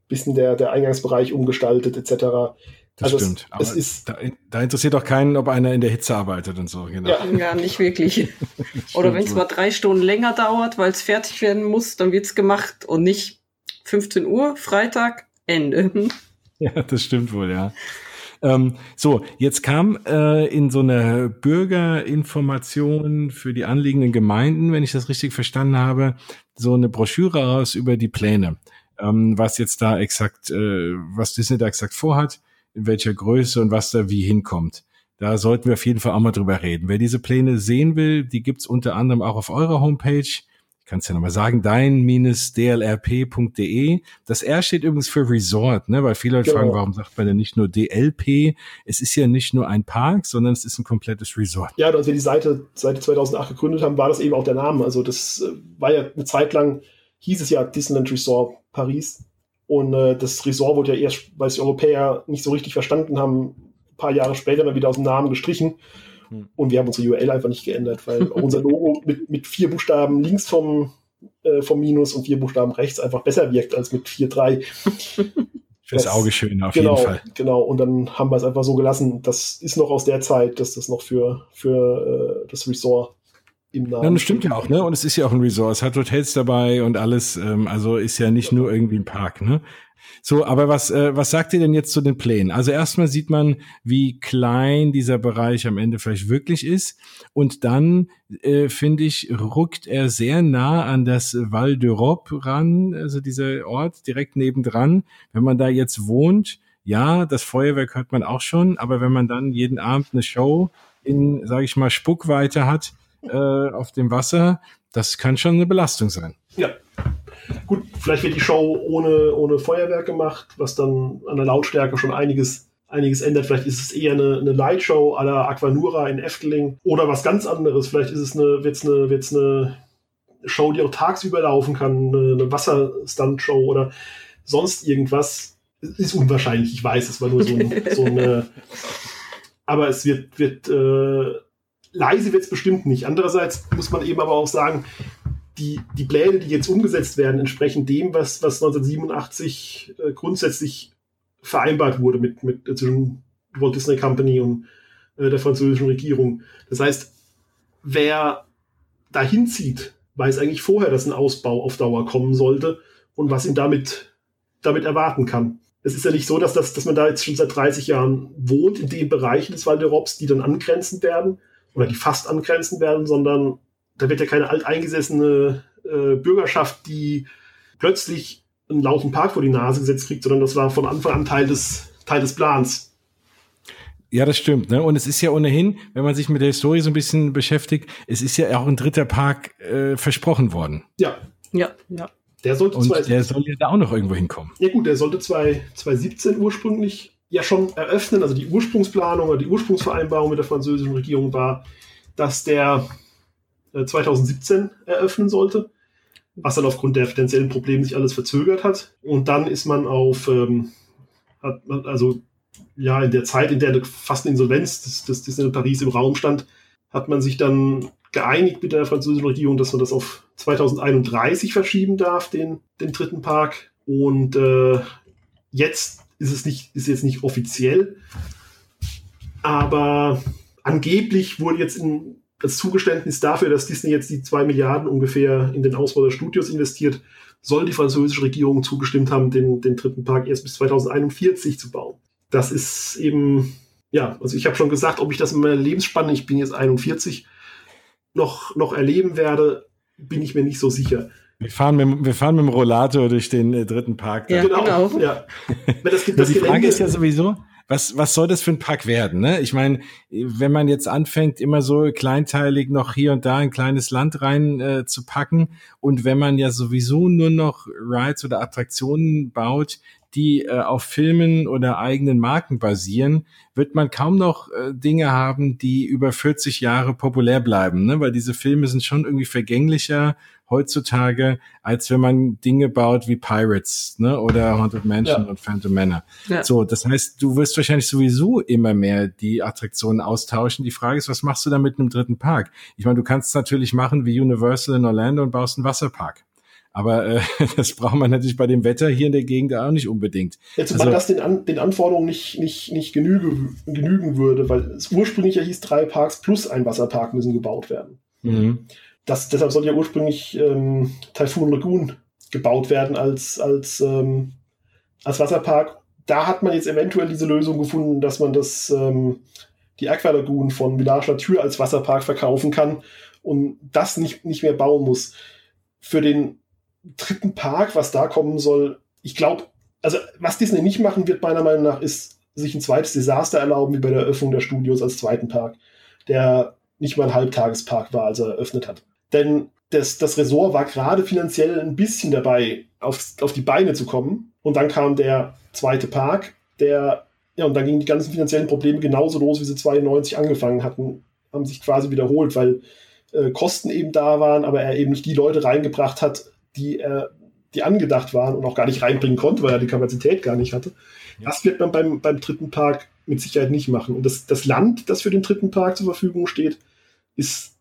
bisschen der, der Eingangsbereich umgestaltet etc. Das also stimmt. Es, es ist, da, da, interessiert auch keinen, ob einer in der Hitze arbeitet und so. Genau. Ja, ja nicht wirklich. Oder wenn es mal drei Stunden länger dauert, weil es fertig werden muss, dann wird es gemacht und nicht 15 Uhr, Freitag, Ende. Ja, das stimmt wohl, ja. Ähm, so, jetzt kam äh, in so einer Bürgerinformation für die anliegenden Gemeinden, wenn ich das richtig verstanden habe, so eine Broschüre raus über die Pläne ähm, was jetzt da exakt, äh, was Disney da exakt vorhat, in welcher Größe und was da wie hinkommt. Da sollten wir auf jeden Fall auch mal drüber reden. Wer diese Pläne sehen will, die gibt's unter anderem auch auf eurer Homepage. Ich kann es ja nochmal sagen, dein-dlrp.de. Das R steht übrigens für Resort, ne? weil viele Leute genau. fragen, warum sagt man denn nicht nur DLP? Es ist ja nicht nur ein Park, sondern es ist ein komplettes Resort. Ja, als wir die Seite seit 2008 gegründet haben, war das eben auch der Name. Also das äh, war ja eine Zeit lang, hieß es ja Disneyland Resort Paris. Und äh, das Resort wurde ja erst, weil es die Europäer nicht so richtig verstanden haben, ein paar Jahre später dann wieder aus dem Namen gestrichen. Hm. Und wir haben unsere URL einfach nicht geändert, weil unser Logo mit, mit vier Buchstaben links vom äh, vom Minus und vier Buchstaben rechts einfach besser wirkt als mit 4-3. Fürs Auge schön, auf genau, jeden Fall. Genau, und dann haben wir es einfach so gelassen. Das ist noch aus der Zeit, dass das noch für, für äh, das Resort im Namen. Ja, das stimmt ja auch, ne? Und es ist ja auch ein Resort. Es hat Hotels dabei und alles. Ähm, also ist ja nicht nur irgendwie ein Park, ne? So, aber was, äh, was sagt ihr denn jetzt zu den Plänen? Also erstmal sieht man, wie klein dieser Bereich am Ende vielleicht wirklich ist. Und dann, äh, finde ich, ruckt er sehr nah an das Val d'Europe ran, also dieser Ort direkt nebendran. Wenn man da jetzt wohnt, ja, das Feuerwerk hört man auch schon, aber wenn man dann jeden Abend eine Show in, sage ich mal, Spuckweite hat äh, auf dem Wasser, das kann schon eine Belastung sein. Ja, Gut, vielleicht wird die Show ohne, ohne Feuerwerk gemacht, was dann an der Lautstärke schon einiges, einiges ändert. Vielleicht ist es eher eine, eine Lightshow à la Aquanura in Efteling oder was ganz anderes. Vielleicht ist es eine, wird's eine, wird's eine Show, die auch tagsüber laufen kann, eine, eine Wasserstunt-Show oder sonst irgendwas. Ist unwahrscheinlich, ich weiß, es war nur so, ein, so eine. Aber es wird, wird äh, leise wird es bestimmt nicht. Andererseits muss man eben aber auch sagen, die, die Pläne, die jetzt umgesetzt werden, entsprechen dem, was, was 1987 äh, grundsätzlich vereinbart wurde mit, mit äh, zwischen Walt Disney Company und äh, der französischen Regierung. Das heißt, wer dahin zieht, weiß eigentlich vorher, dass ein Ausbau auf Dauer kommen sollte und was ihn damit, damit erwarten kann. Es ist ja nicht so, dass, das, dass man da jetzt schon seit 30 Jahren wohnt, in den Bereichen des Val d'Europe, die dann angrenzend werden oder die fast angrenzend werden, sondern da wird ja keine alteingesessene äh, Bürgerschaft, die plötzlich einen lauten Park vor die Nase gesetzt kriegt, sondern das war von Anfang an Teil des, Teil des Plans. Ja, das stimmt. Ne? Und es ist ja ohnehin, wenn man sich mit der Historie so ein bisschen beschäftigt, es ist ja auch ein dritter Park äh, versprochen worden. Ja. Ja, ja. Der sollte Und zwei, der soll ja da auch noch irgendwo hinkommen. Ja gut, der sollte 2017 ursprünglich ja schon eröffnen. Also die Ursprungsplanung oder die Ursprungsvereinbarung mit der französischen Regierung war, dass der 2017 äh, eröffnen sollte, was dann aufgrund der finanziellen Probleme sich alles verzögert hat. Und dann ist man auf, ähm, hat also ja, in der Zeit, in der fast eine Insolvenz des, des Disneyland Paris im Raum stand, hat man sich dann geeinigt mit der französischen Regierung, dass man das auf 2031 verschieben darf, den, den dritten Park. Und äh, jetzt ist es nicht, ist jetzt nicht offiziell, aber angeblich wurde jetzt in als Zugeständnis dafür, dass Disney jetzt die zwei Milliarden ungefähr in den Ausbau der Studios investiert, soll die französische Regierung zugestimmt haben, den, den dritten Park erst bis 2041 zu bauen. Das ist eben, ja, also ich habe schon gesagt, ob ich das in meiner Lebensspanne, ich bin jetzt 41, noch, noch erleben werde, bin ich mir nicht so sicher. Wir fahren mit, wir fahren mit dem Rollator durch den äh, dritten Park. Ja, genau. genau. Ja. Das, das die Frage ist ja sowieso, was, was soll das für ein Park werden? Ne? Ich meine, wenn man jetzt anfängt, immer so kleinteilig noch hier und da ein kleines Land rein äh, zu packen und wenn man ja sowieso nur noch Rides oder Attraktionen baut, die äh, auf Filmen oder eigenen Marken basieren, wird man kaum noch äh, Dinge haben, die über 40 Jahre populär bleiben, ne? weil diese Filme sind schon irgendwie vergänglicher heutzutage, als wenn man Dinge baut wie Pirates ne? oder Haunted Mansion ja. und Phantom Manor. Ja. So, das heißt, du wirst wahrscheinlich sowieso immer mehr die Attraktionen austauschen. Die Frage ist, was machst du da mit einem dritten Park? Ich meine, du kannst es natürlich machen wie Universal in Orlando und baust einen Wasserpark. Aber äh, das braucht man natürlich bei dem Wetter hier in der Gegend auch nicht unbedingt. Jetzt, also, das den, An den Anforderungen nicht, nicht, nicht genüge, genügen würde, weil es ursprünglich ja hieß, drei Parks plus ein Wasserpark müssen gebaut werden. Mhm. Das, deshalb soll ja ursprünglich ähm, Typhoon Lagoon gebaut werden als, als, ähm, als Wasserpark. Da hat man jetzt eventuell diese Lösung gefunden, dass man das, ähm, die Aqua Lagoon von Village La Tür als Wasserpark verkaufen kann und das nicht, nicht mehr bauen muss. Für den dritten Park, was da kommen soll, ich glaube, also was Disney nicht machen wird, meiner Meinung nach, ist sich ein zweites Desaster erlauben, wie bei der Eröffnung der Studios als zweiten Park, der nicht mal ein Halbtagespark war, als er eröffnet hat. Denn das, das Ressort war gerade finanziell ein bisschen dabei, auf, auf die Beine zu kommen. Und dann kam der zweite Park, der, ja, und dann gingen die ganzen finanziellen Probleme genauso los, wie sie 92 angefangen hatten, haben sich quasi wiederholt, weil äh, Kosten eben da waren, aber er eben nicht die Leute reingebracht hat, die, äh, die angedacht waren und auch gar nicht reinbringen konnte, weil er die Kapazität gar nicht hatte. Ja. Das wird man beim, beim dritten Park mit Sicherheit nicht machen. Und das, das Land, das für den dritten Park zur Verfügung steht, ist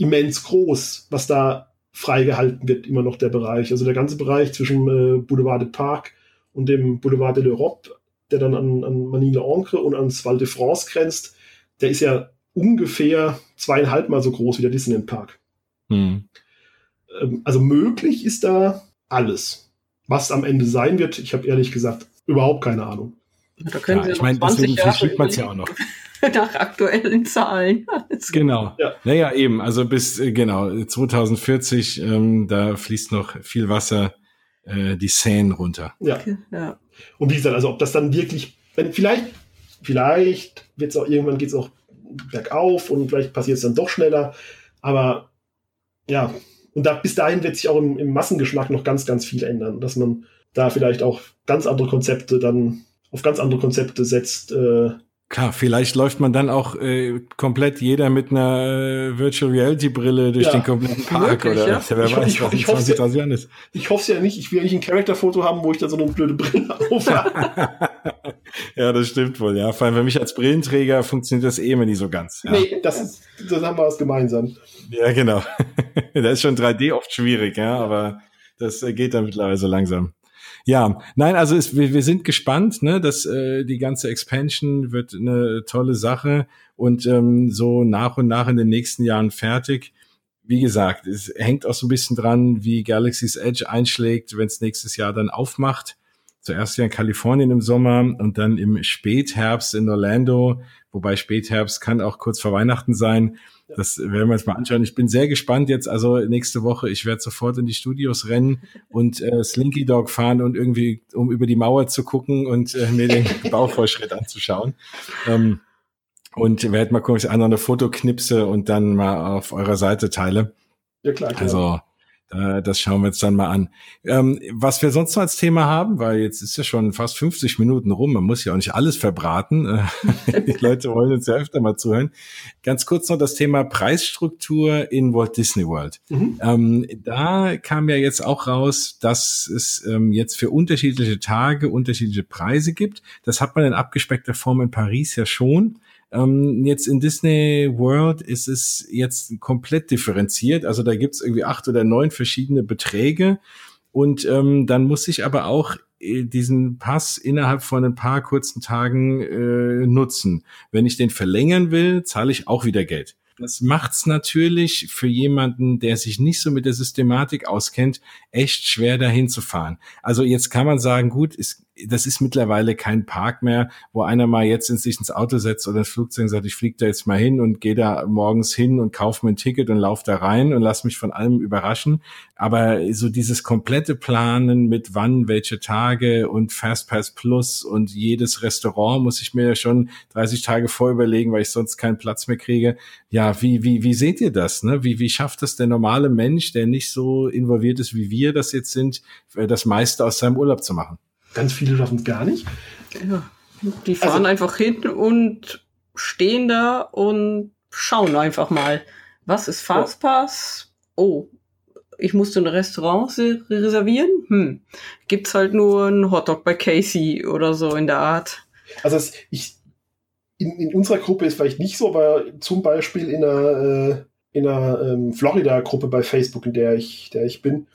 immens groß, was da freigehalten wird, immer noch der Bereich. Also der ganze Bereich zwischen äh, Boulevard de Parc und dem Boulevard de l'Europe, der dann an, an Manille-Ancre und ans Val de France grenzt, der ist ja ungefähr zweieinhalb Mal so groß wie der Disneyland Park. Hm. Ähm, also möglich ist da alles. Was am Ende sein wird, ich habe ehrlich gesagt überhaupt keine Ahnung. Da können ja, ich meine, deswegen verschiebt man es ja auch noch. Nach aktuellen Zahlen. genau. Ja. Naja, eben. Also bis, äh, genau, 2040, ähm, da fließt noch viel Wasser äh, die Seine runter. Ja. ja. Und wie gesagt, also ob das dann wirklich, wenn, vielleicht, vielleicht wird es auch irgendwann geht es auch bergauf und vielleicht passiert es dann doch schneller. Aber ja, und da, bis dahin wird sich auch im, im Massengeschmack noch ganz, ganz viel ändern, dass man da vielleicht auch ganz andere Konzepte dann auf ganz andere Konzepte setzt. Äh, Klar, vielleicht läuft man dann auch äh, komplett jeder mit einer äh, Virtual Reality Brille durch ja, den kompletten Park wirklich, oder ja? wer ich, weiß, ich, was ich, ich hoffe ja, ist. Ich hoffe es ja nicht. Ich will nicht ein Charakterfoto haben, wo ich da so eine blöde Brille aufhabe. ja, das stimmt wohl. Ja, vor allem für mich als Brillenträger funktioniert das eh immer nie so ganz. Ja. Nee, das ist, das haben wir was gemeinsam. Ja, genau. da ist schon 3D oft schwierig, ja, aber das geht dann mittlerweile so langsam. Ja, nein, also es, wir, wir sind gespannt, ne, dass äh, die ganze Expansion wird eine tolle Sache und ähm, so nach und nach in den nächsten Jahren fertig. Wie gesagt, es hängt auch so ein bisschen dran, wie Galaxy's Edge einschlägt, wenn es nächstes Jahr dann aufmacht. Zuerst ja in Kalifornien im Sommer und dann im Spätherbst in Orlando, wobei Spätherbst kann auch kurz vor Weihnachten sein. Das werden wir uns mal anschauen. Ich bin sehr gespannt jetzt. Also nächste Woche, ich werde sofort in die Studios rennen und äh, Slinky Dog fahren und irgendwie, um über die Mauer zu gucken und äh, mir den Bauvorschritt anzuschauen. Ähm, und werde mal gucken, ich andere Foto knipse und dann mal auf eurer Seite teile. Ja, klar. klar. Also das schauen wir uns dann mal an. Ähm, was wir sonst noch als Thema haben, weil jetzt ist ja schon fast 50 Minuten rum, man muss ja auch nicht alles verbraten. Äh, die Leute wollen uns ja öfter mal zuhören. Ganz kurz noch das Thema Preisstruktur in Walt Disney World. Mhm. Ähm, da kam ja jetzt auch raus, dass es ähm, jetzt für unterschiedliche Tage unterschiedliche Preise gibt. Das hat man in abgespeckter Form in Paris ja schon. Ähm, jetzt in Disney World ist es jetzt komplett differenziert. Also da gibt's irgendwie acht oder neun verschiedene Beträge. Und ähm, dann muss ich aber auch äh, diesen Pass innerhalb von ein paar kurzen Tagen äh, nutzen. Wenn ich den verlängern will, zahle ich auch wieder Geld. Das macht's natürlich für jemanden, der sich nicht so mit der Systematik auskennt, echt schwer dahin zu fahren. Also jetzt kann man sagen, gut, ist, das ist mittlerweile kein Park mehr, wo einer mal jetzt in sich ins Auto setzt oder ins Flugzeug und sagt, ich fliege da jetzt mal hin und gehe da morgens hin und kaufe mir ein Ticket und laufe da rein und lass mich von allem überraschen. Aber so dieses komplette Planen mit wann, welche Tage und Fastpass Plus und jedes Restaurant muss ich mir ja schon 30 Tage vorüberlegen, weil ich sonst keinen Platz mehr kriege. Ja, wie, wie, wie seht ihr das? Ne? Wie, wie schafft das der normale Mensch, der nicht so involviert ist, wie wir das jetzt sind, das meiste aus seinem Urlaub zu machen? Ganz viele schaffen es gar nicht. Ja, die fahren also, einfach hin und stehen da und schauen einfach mal, was ist Fastpass? Oh, ich musste ein Restaurant reservieren? Hm, gibt's halt nur einen Hotdog bei Casey oder so in der Art. Also es, ich, in, in unserer Gruppe ist vielleicht nicht so, aber zum Beispiel in einer, äh, in einer ähm, Florida-Gruppe bei Facebook, in der ich, der ich bin,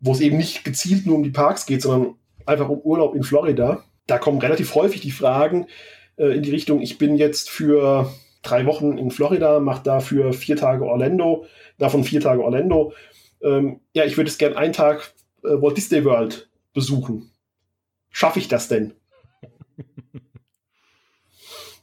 wo es eben nicht gezielt nur um die Parks geht, sondern einfach um Urlaub in Florida. Da kommen relativ häufig die Fragen äh, in die Richtung, ich bin jetzt für drei Wochen in Florida, mache dafür vier Tage Orlando, davon vier Tage Orlando. Ähm, ja, ich würde es gern einen Tag äh, Walt Disney World besuchen. Schaffe ich das denn?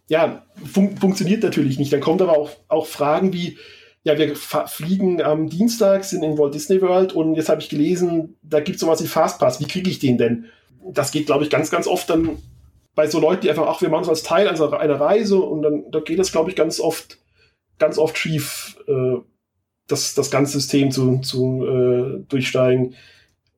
ja, fun funktioniert natürlich nicht. Dann kommt aber auch, auch Fragen wie, ja, wir fliegen am Dienstag, sind in Walt Disney World und jetzt habe ich gelesen, da gibt es sowas wie Fastpass. Wie kriege ich den denn? Das geht, glaube ich, ganz, ganz oft dann bei so Leuten, die einfach, ach, wir machen es als Teil einer Reise und dann da geht das, glaube ich, ganz oft, ganz oft schief, äh, das, das ganze System zu, zu äh, durchsteigen.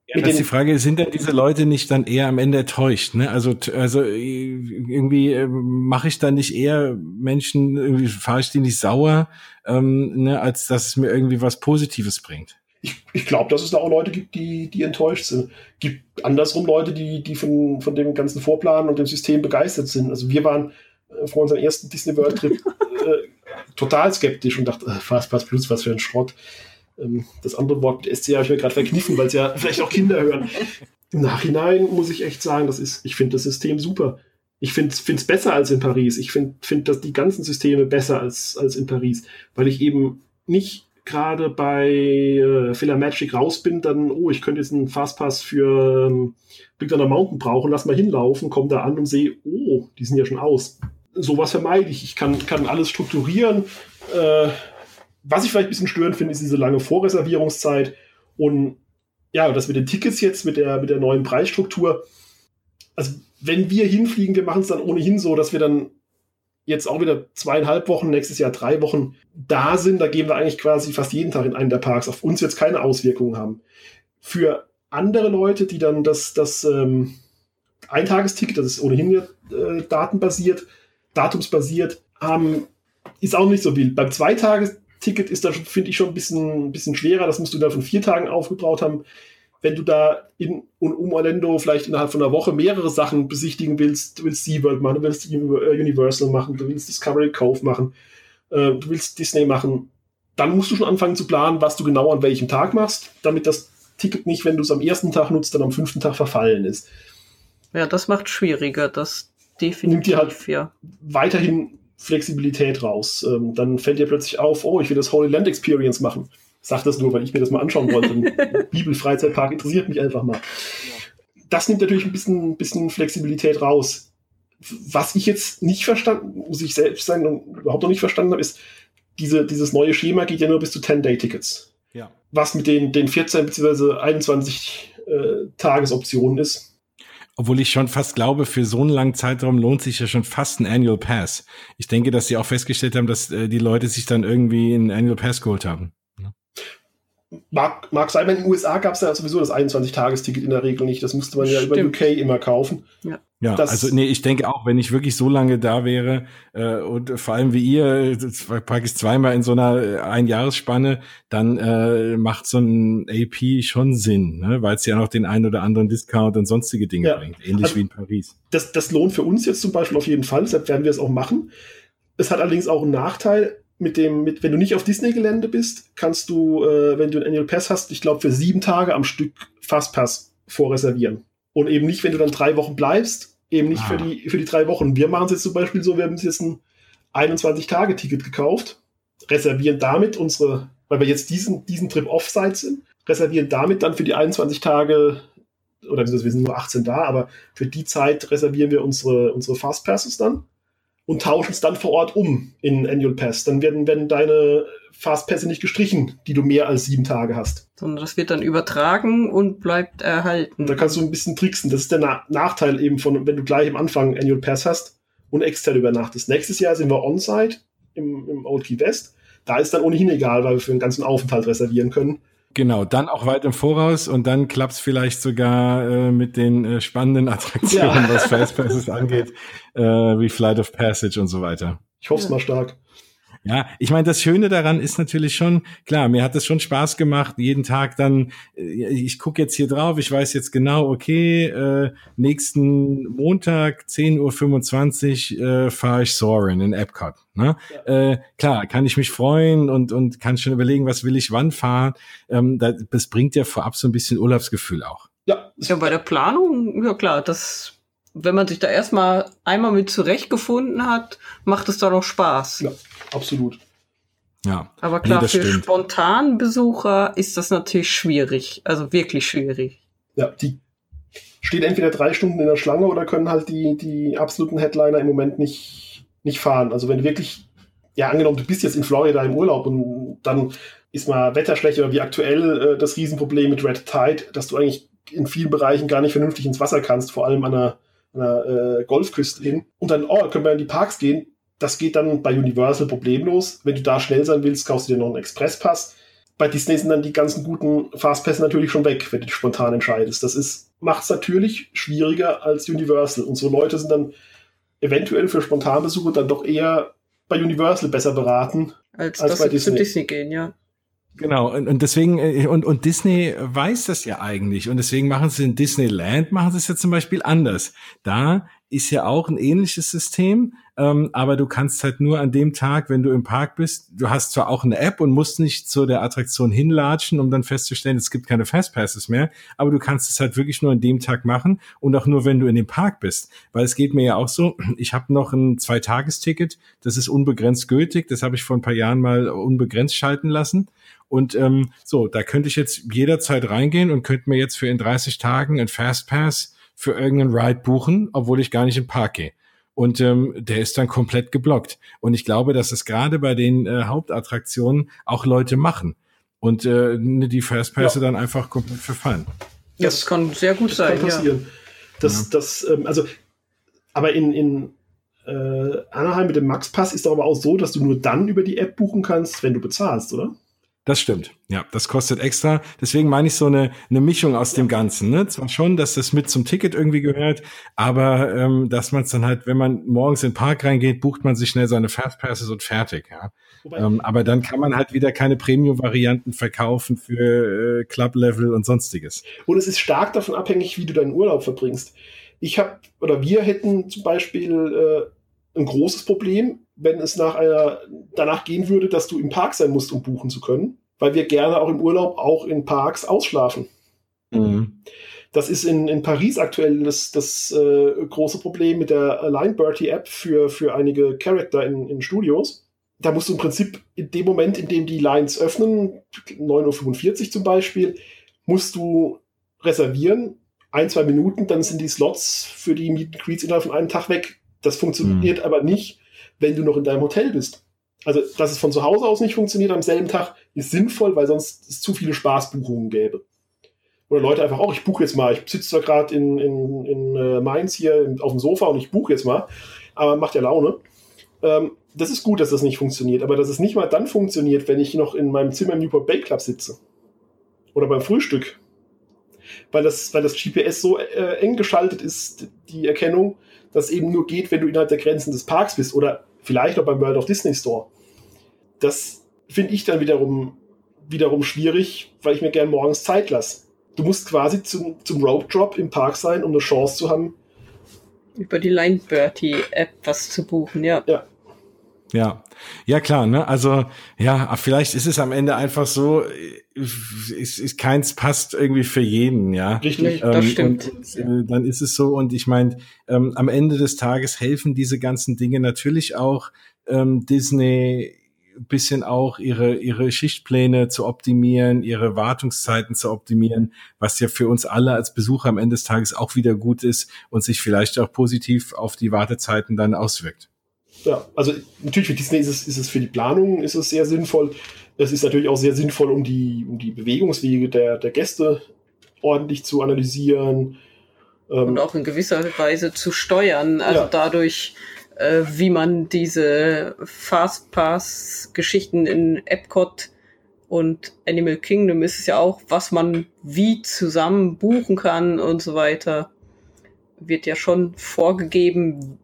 Ja, das ist die Frage, sind denn diese Leute nicht dann eher am Ende enttäuscht? Ne? Also, also irgendwie äh, mache ich da nicht eher Menschen, irgendwie fahre ich die nicht sauer, ähm, ne, als dass es mir irgendwie was Positives bringt. Ich, ich glaube, dass es da auch Leute gibt, die, die enttäuscht sind. Gibt andersrum Leute, die, die von, von dem ganzen Vorplan und dem System begeistert sind. Also wir waren äh, vor unserem ersten Disney World Trip äh, total skeptisch und dachten, äh, Fastpass Plus, was für ein Schrott. Ähm, das andere Wort mit SC habe ich mir gerade verkniffen, weil es ja vielleicht auch Kinder hören. Im Nachhinein muss ich echt sagen, das ist, ich finde das System super. Ich finde es besser als in Paris. Ich finde find die ganzen Systeme besser als, als in Paris, weil ich eben nicht gerade bei äh, Filler Magic raus bin, dann, oh, ich könnte jetzt einen Fastpass für ähm, Big Thunder Mountain brauchen, lass mal hinlaufen, komme da an und sehe, oh, die sind ja schon aus. Sowas vermeide ich. Ich kann, kann alles strukturieren. Äh, was ich vielleicht ein bisschen störend finde, ist diese lange Vorreservierungszeit und ja, das mit den Tickets jetzt, mit der, mit der neuen Preisstruktur. Also, wenn wir hinfliegen, wir machen es dann ohnehin so, dass wir dann jetzt auch wieder zweieinhalb Wochen, nächstes Jahr drei Wochen da sind, da gehen wir eigentlich quasi fast jeden Tag in einen der Parks, auf uns jetzt keine Auswirkungen haben. Für andere Leute, die dann das, das ähm, Eintagesticket, das ist ohnehin äh, datenbasiert, datumsbasiert, haben, ist auch nicht so wild. Beim Zweitagesticket ist das, finde ich, schon ein bisschen, ein bisschen schwerer. Das musst du dann von vier Tagen aufgebaut haben wenn du da in und um Orlando vielleicht innerhalb von einer Woche mehrere Sachen besichtigen willst, du willst SeaWorld machen, du willst äh, Universal machen, du willst Discovery Cove machen, äh, du willst Disney machen, dann musst du schon anfangen zu planen, was du genau an welchem Tag machst, damit das Ticket nicht, wenn du es am ersten Tag nutzt, dann am fünften Tag verfallen ist. Ja, das macht schwieriger, das definitiv, Nimmt dir halt ja. weiterhin Flexibilität raus. Ähm, dann fällt dir plötzlich auf, oh, ich will das Holy Land Experience machen sage das nur, weil ich mir das mal anschauen wollte. Bibelfreizeitpark interessiert mich einfach mal. Das nimmt natürlich ein bisschen, bisschen Flexibilität raus. Was ich jetzt nicht verstanden, muss ich selbst sagen, und überhaupt noch nicht verstanden habe, ist, diese, dieses neue Schema geht ja nur bis zu 10-Day-Tickets. Ja. Was mit den, den 14 bzw. 21 äh, Tagesoptionen ist. Obwohl ich schon fast glaube, für so einen langen Zeitraum lohnt sich ja schon fast ein Annual Pass. Ich denke, dass sie auch festgestellt haben, dass äh, die Leute sich dann irgendwie einen Annual Pass geholt haben mag, mag sein, in den USA gab es ja sowieso das 21-Tagesticket in der Regel nicht. Das musste man ja Stimmt. über UK immer kaufen. Ja. Ja, das also nee, ich denke auch, wenn ich wirklich so lange da wäre äh, und vor allem wie ihr, packe ich zweimal in so einer äh, Einjahresspanne, dann äh, macht so ein AP schon Sinn, ne? weil es ja noch den einen oder anderen Discount und sonstige Dinge ja. bringt, ähnlich also, wie in Paris. Das, das lohnt für uns jetzt zum Beispiel auf jeden Fall, deshalb werden wir es auch machen. Es hat allerdings auch einen Nachteil, mit dem, mit, wenn du nicht auf Disney-Gelände bist, kannst du, äh, wenn du einen Annual Pass hast, ich glaube, für sieben Tage am Stück Fastpass vorreservieren. Und eben nicht, wenn du dann drei Wochen bleibst, eben nicht ah. für, die, für die drei Wochen. Wir machen es jetzt zum Beispiel so, wir haben uns jetzt ein 21-Tage-Ticket gekauft, reservieren damit unsere, weil wir jetzt diesen, diesen Trip Offsite sind, reservieren damit dann für die 21 Tage, oder wir sind nur 18 da, aber für die Zeit reservieren wir unsere, unsere Fastpasses dann und tauschen es dann vor Ort um in Annual Pass. Dann werden, werden deine Fastpässe nicht gestrichen, die du mehr als sieben Tage hast. Sondern das wird dann übertragen und bleibt erhalten. Da kannst du ein bisschen tricksen. Das ist der Na Nachteil eben von, wenn du gleich am Anfang Annual Pass hast und extern übernachtest. Nächstes Jahr sind wir on-site im, im Old Key West. Da ist dann ohnehin egal, weil wir für den ganzen Aufenthalt reservieren können. Genau, dann auch weit im Voraus und dann klappt's vielleicht sogar äh, mit den äh, spannenden Attraktionen, ja. was Fastpasses angeht, äh, wie Flight of Passage und so weiter. Ich hoffe es ja. mal stark. Ja, ich meine, das Schöne daran ist natürlich schon, klar, mir hat es schon Spaß gemacht, jeden Tag dann, äh, ich gucke jetzt hier drauf, ich weiß jetzt genau, okay, äh, nächsten Montag, 10.25 Uhr, äh, fahre ich Soren in Epcot. Ne? Ja. Äh, klar, kann ich mich freuen und, und kann schon überlegen, was will ich wann fahren. Ähm, das, das bringt ja vorab so ein bisschen Urlaubsgefühl auch. Ja. Ja, bei der Planung, ja klar, das wenn man sich da erstmal einmal mit zurechtgefunden hat, macht es doch noch Spaß. Ja absolut. Ja. Aber klar, nee, für stimmt. spontanen Besucher ist das natürlich schwierig. Also wirklich schwierig. Ja, die stehen entweder drei Stunden in der Schlange oder können halt die, die absoluten Headliner im Moment nicht, nicht fahren. Also wenn du wirklich, ja, angenommen, du bist jetzt in Florida im Urlaub und dann ist mal Wetter schlecht oder wie aktuell äh, das Riesenproblem mit Red Tide, dass du eigentlich in vielen Bereichen gar nicht vernünftig ins Wasser kannst, vor allem an einer, einer äh, Golfküste hin. Und dann, oh, können wir in die Parks gehen das geht dann bei Universal problemlos. Wenn du da schnell sein willst, kaufst du dir noch einen Expresspass. Bei Disney sind dann die ganzen guten Fastpässe natürlich schon weg, wenn du dich spontan entscheidest. Das ist, macht es natürlich schwieriger als Universal. Und so Leute sind dann eventuell für Spontanbesuche dann doch eher bei Universal besser beraten als, als bei Disney. zu Disney gehen, ja. Genau, und, und deswegen, äh, und, und Disney weiß das ja eigentlich. Und deswegen machen sie in Disneyland, machen sie es ja zum Beispiel anders. Da ist ja auch ein ähnliches System, ähm, aber du kannst halt nur an dem Tag, wenn du im Park bist, du hast zwar auch eine App und musst nicht zu der Attraktion hinlatschen, um dann festzustellen, es gibt keine Fastpasses mehr, aber du kannst es halt wirklich nur an dem Tag machen und auch nur, wenn du in dem Park bist. Weil es geht mir ja auch so, ich habe noch ein Zweitagesticket, das ist unbegrenzt gültig, das habe ich vor ein paar Jahren mal unbegrenzt schalten lassen. Und ähm, so, da könnte ich jetzt jederzeit reingehen und könnte mir jetzt für in 30 Tagen ein Fastpass für irgendeinen Ride buchen, obwohl ich gar nicht im Park gehe. Und ähm, der ist dann komplett geblockt. Und ich glaube, dass es gerade bei den äh, Hauptattraktionen auch Leute machen und äh, die Fastpässe ja. dann einfach komplett verfallen. Das, das kann sehr gut sein. Kann passieren. Ja. Das, ja. das, ähm, also, aber in, in äh, Anaheim mit dem Max Pass ist doch aber auch so, dass du nur dann über die App buchen kannst, wenn du bezahlst, oder? Das stimmt. Ja, das kostet extra. Deswegen meine ich so eine, eine Mischung aus dem Ganzen. Ne? Zwar schon, dass das mit zum Ticket irgendwie gehört, aber ähm, dass man es dann halt, wenn man morgens in den Park reingeht, bucht man sich schnell seine Fastpasses und fertig. Ja? Ähm, aber dann kann man halt wieder keine Premium-Varianten verkaufen für äh, Club-Level und sonstiges. Und es ist stark davon abhängig, wie du deinen Urlaub verbringst. Ich habe oder wir hätten zum Beispiel äh, ein großes Problem, wenn es nach einer, danach gehen würde, dass du im Park sein musst, um buchen zu können, weil wir gerne auch im Urlaub auch in Parks ausschlafen. Mhm. Das ist in, in Paris aktuell das, das äh, große Problem mit der Line Bertie App für, für einige Charakter in, in Studios. Da musst du im Prinzip in dem Moment, in dem die Lines öffnen, 9.45 Uhr zum Beispiel, musst du reservieren, ein, zwei Minuten, dann sind die Slots für die Meet and Greets innerhalb von einem Tag weg. Das funktioniert mhm. aber nicht, wenn du noch in deinem Hotel bist. Also, dass es von zu Hause aus nicht funktioniert am selben Tag, ist sinnvoll, weil sonst es zu viele Spaßbuchungen gäbe. Oder Leute einfach auch, ich buche jetzt mal, ich sitze da gerade in, in, in äh, Mainz hier auf dem Sofa und ich buche jetzt mal, aber macht ja Laune. Ähm, das ist gut, dass das nicht funktioniert, aber dass es nicht mal dann funktioniert, wenn ich noch in meinem Zimmer im Newport Bay Club sitze. Oder beim Frühstück. Weil das, weil das GPS so äh, eng geschaltet ist, die Erkennung, das eben nur geht, wenn du innerhalb der Grenzen des Parks bist oder vielleicht auch beim World of Disney Store. Das finde ich dann wiederum, wiederum schwierig, weil ich mir gern morgens Zeit lasse. Du musst quasi zum, zum Rope Drop im Park sein, um eine Chance zu haben. Über die Line Bertie App was zu buchen, ja. Ja, ja, ja klar, ne? Also ja, vielleicht ist es am Ende einfach so, ist, ist keins passt irgendwie für jeden, ja. Richtig, ähm, das stimmt. Und, äh, dann ist es so und ich meine, ähm, am Ende des Tages helfen diese ganzen Dinge natürlich auch ähm, Disney bisschen auch ihre ihre Schichtpläne zu optimieren, ihre Wartungszeiten zu optimieren, was ja für uns alle als Besucher am Ende des Tages auch wieder gut ist und sich vielleicht auch positiv auf die Wartezeiten dann auswirkt. Ja, also natürlich für Disney ist es, ist es für die Planung ist es sehr sinnvoll. Es ist natürlich auch sehr sinnvoll, um die, um die Bewegungswege der, der Gäste ordentlich zu analysieren. Ähm, Und auch in gewisser Weise zu steuern. Also ja. dadurch, äh, wie man diese Fastpass-Geschichten in Epcot und Animal Kingdom ist es ja auch, was man wie zusammen buchen kann und so weiter, wird ja schon vorgegeben,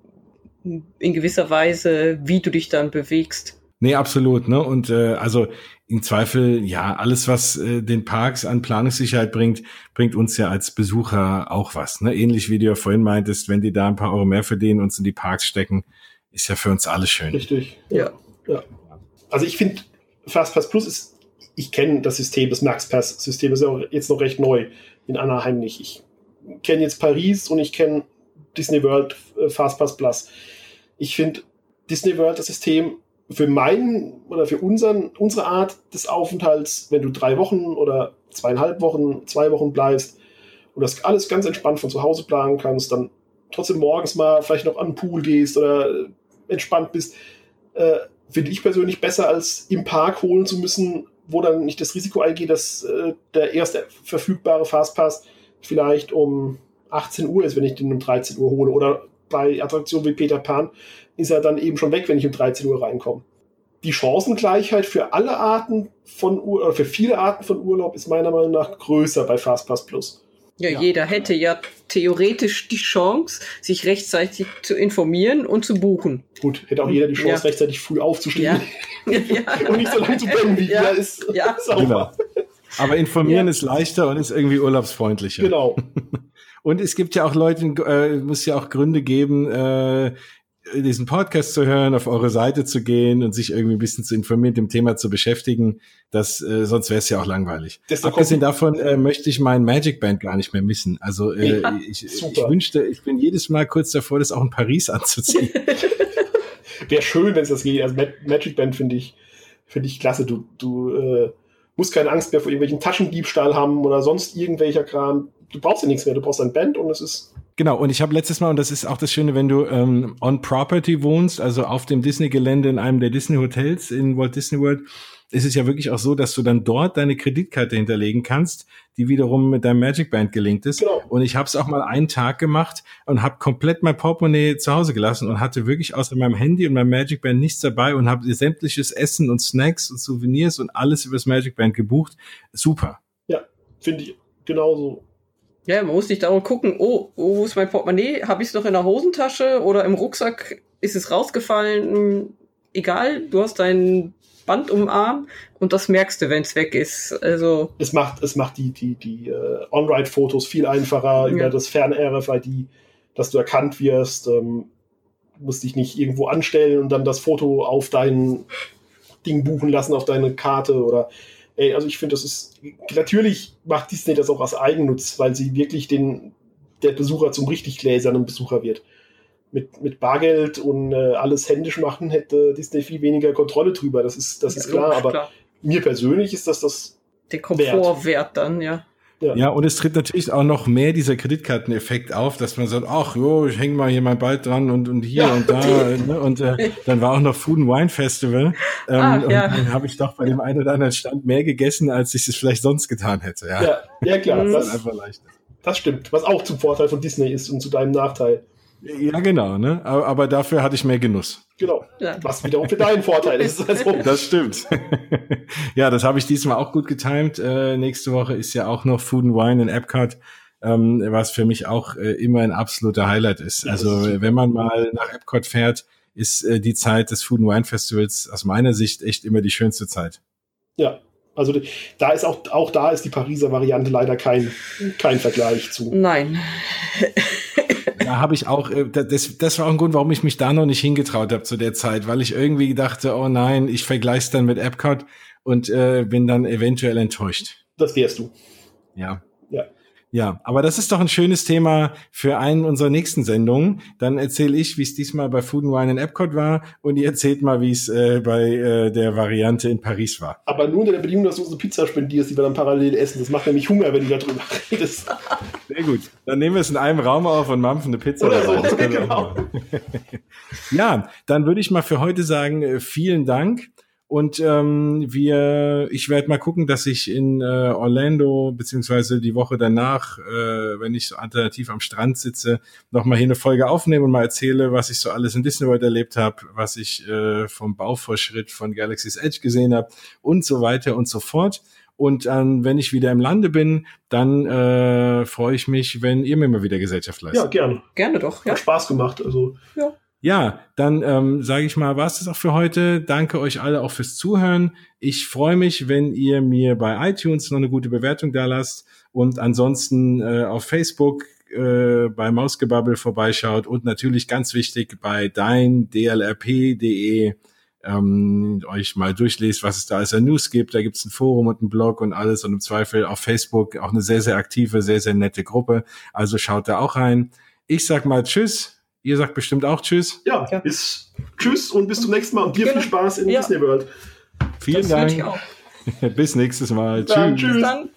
in gewisser Weise, wie du dich dann bewegst. Nee, absolut, ne? Und äh, also im Zweifel, ja, alles, was äh, den Parks an Planungssicherheit bringt, bringt uns ja als Besucher auch was. Ne? Ähnlich wie du ja vorhin meintest, wenn die da ein paar Euro mehr verdienen, uns in die Parks stecken, ist ja für uns alle schön. Richtig, ja. ja. Also ich finde, Fastpass Plus ist, ich kenne das System, das MaxPass-System ist ja auch jetzt noch recht neu in Anaheim nicht. Ich kenne jetzt Paris und ich kenne Disney World äh, Fastpass Plus. Ich finde Disney World das System für meinen oder für unseren, unsere Art des Aufenthalts, wenn du drei Wochen oder zweieinhalb Wochen, zwei Wochen bleibst und das alles ganz entspannt von zu Hause planen kannst, dann trotzdem morgens mal vielleicht noch an den Pool gehst oder äh, entspannt bist, äh, finde ich persönlich besser, als im Park holen zu müssen, wo dann nicht das Risiko eingeht, dass äh, der erste verfügbare Fastpass vielleicht um 18 Uhr ist, wenn ich den um 13 Uhr hole. Oder bei Attraktionen wie Peter Pan ist er dann eben schon weg, wenn ich um 13 Uhr reinkomme. Die Chancengleichheit für alle Arten von Ur oder für viele Arten von Urlaub ist meiner Meinung nach größer bei Fastpass Plus. Ja, ja, jeder hätte ja theoretisch die Chance, sich rechtzeitig zu informieren und zu buchen. Gut, hätte auch jeder die Chance, ja. rechtzeitig früh aufzustehen ja. und nicht so lange zu pennen, wie ja. er ist. Ja. Genau. Aber informieren ist leichter und ist irgendwie urlaubsfreundlicher. Genau. Und es gibt ja auch Leute, äh, muss ja auch Gründe geben, äh, diesen Podcast zu hören, auf eure Seite zu gehen und sich irgendwie ein bisschen zu informieren, dem Thema zu beschäftigen. Das, äh, sonst wäre es ja auch langweilig. Abgesehen davon äh, möchte ich mein Magic Band gar nicht mehr missen. Also äh, ja, ich, ich, wünschte, ich bin jedes Mal kurz davor, das auch in Paris anzuziehen. wäre schön, wenn es das geht. Also Magic Band finde ich, finde ich klasse. Du, du äh, musst keine Angst mehr vor irgendwelchen Taschendiebstahl haben oder sonst irgendwelcher Kram. Du brauchst ja nichts mehr. Du brauchst ein Band und es ist Genau, und ich habe letztes Mal, und das ist auch das Schöne, wenn du ähm, on Property wohnst, also auf dem Disney-Gelände in einem der Disney-Hotels in Walt Disney World, ist es ja wirklich auch so, dass du dann dort deine Kreditkarte hinterlegen kannst, die wiederum mit deinem Magic Band gelinkt ist. Genau. Und ich habe es auch mal einen Tag gemacht und habe komplett mein Portemonnaie zu Hause gelassen und hatte wirklich außer meinem Handy und meinem Magic Band nichts dabei und habe sämtliches Essen und Snacks und Souvenirs und alles übers Magic Band gebucht. Super. Ja, finde ich genauso. Ja, man muss nicht darum gucken, oh, oh wo ist mein Portemonnaie? Habe ich es noch in der Hosentasche oder im Rucksack? Ist es rausgefallen? Hm, egal, du hast dein Band um den Arm und das merkst du, wenn es weg ist. Also es macht, es macht die, die, die uh, On-Ride-Fotos viel einfacher ja. über das Fern-RFID, dass du erkannt wirst. Ähm, musst dich nicht irgendwo anstellen und dann das Foto auf dein Ding buchen lassen, auf deine Karte oder ey, also ich finde, das ist, natürlich macht Disney das auch aus Eigennutz, weil sie wirklich den, der Besucher zum richtig gläsernen Besucher wird. Mit, mit Bargeld und äh, alles händisch machen hätte Disney viel weniger Kontrolle drüber, das ist, das ja, ist klar, aber klar. mir persönlich ist das das der Komfortwert dann, ja. Ja. ja, und es tritt natürlich auch noch mehr dieser Kreditkarteneffekt auf, dass man sagt, ach jo, ich hänge mal hier mein Ball dran und, und hier ja. und da. ne? Und äh, dann war auch noch Food and Wine Festival. Ähm, ach, ja. Und dann habe ich doch bei dem einen oder anderen Stand mehr gegessen, als ich es vielleicht sonst getan hätte. Ja, ja, ja klar. Das, das ist einfach leichter. Das stimmt, was auch zum Vorteil von Disney ist und zu deinem Nachteil. Ja, genau, ne? Aber, aber dafür hatte ich mehr Genuss. Genau. Was wiederum für deinen Vorteil ist. Also. Das stimmt. ja, das habe ich diesmal auch gut getimt. Äh, nächste Woche ist ja auch noch Food and Wine in Epcot, ähm, was für mich auch äh, immer ein absoluter Highlight ist. Ja, also ist wenn man mal nach Epcot fährt, ist äh, die Zeit des Food and Wine Festivals aus meiner Sicht echt immer die schönste Zeit. Ja, also da ist auch, auch da ist die Pariser Variante leider kein, kein Vergleich zu. Nein da habe ich auch, äh, das, das war auch ein Grund, warum ich mich da noch nicht hingetraut habe zu der Zeit, weil ich irgendwie dachte, oh nein, ich vergleiche es dann mit Epcot und äh, bin dann eventuell enttäuscht. Das wärst du. Ja. Ja, aber das ist doch ein schönes Thema für einen unserer nächsten Sendungen. Dann erzähle ich, wie es diesmal bei Food and Wine in Epcot war und ihr erzählt mal, wie es äh, bei äh, der Variante in Paris war. Aber nur unter der Bedingung, dass du unsere Pizza spendierst, die wir dann parallel essen. Das macht nämlich Hunger, wenn du darüber redest. Sehr gut. Dann nehmen wir es in einem Raum auf und mampfen eine Pizza. Oder so, genau. ja, dann würde ich mal für heute sagen, äh, vielen Dank. Und ähm, wir, ich werde mal gucken, dass ich in äh, Orlando beziehungsweise die Woche danach, äh, wenn ich so alternativ am Strand sitze, noch mal hier eine Folge aufnehme und mal erzähle, was ich so alles in Disney World erlebt habe, was ich äh, vom Bauvorschritt von Galaxy's Edge gesehen habe und so weiter und so fort. Und ähm, wenn ich wieder im Lande bin, dann äh, freue ich mich, wenn ihr mir mal wieder Gesellschaft leistet. Ja, gerne. Gerne doch. Ja. Hat Spaß gemacht. Also ja. Ja, dann ähm, sage ich mal, was das auch für heute. Danke euch alle auch fürs Zuhören. Ich freue mich, wenn ihr mir bei iTunes noch eine gute Bewertung da lasst und ansonsten äh, auf Facebook äh, bei Mausgebabbel vorbeischaut und natürlich ganz wichtig bei deindlrp.de ähm, euch mal durchlest, was es da als News gibt. Da gibt's ein Forum und ein Blog und alles und im Zweifel auf Facebook auch eine sehr, sehr aktive, sehr, sehr nette Gruppe. Also schaut da auch rein. Ich sag mal Tschüss Ihr sagt bestimmt auch Tschüss. Ja, ja. Bis, Tschüss und bis zum nächsten Mal und dir genau. viel Spaß in ja. Disney World. Vielen das Dank. Bis nächstes Mal. Dann, tschüss. Dann.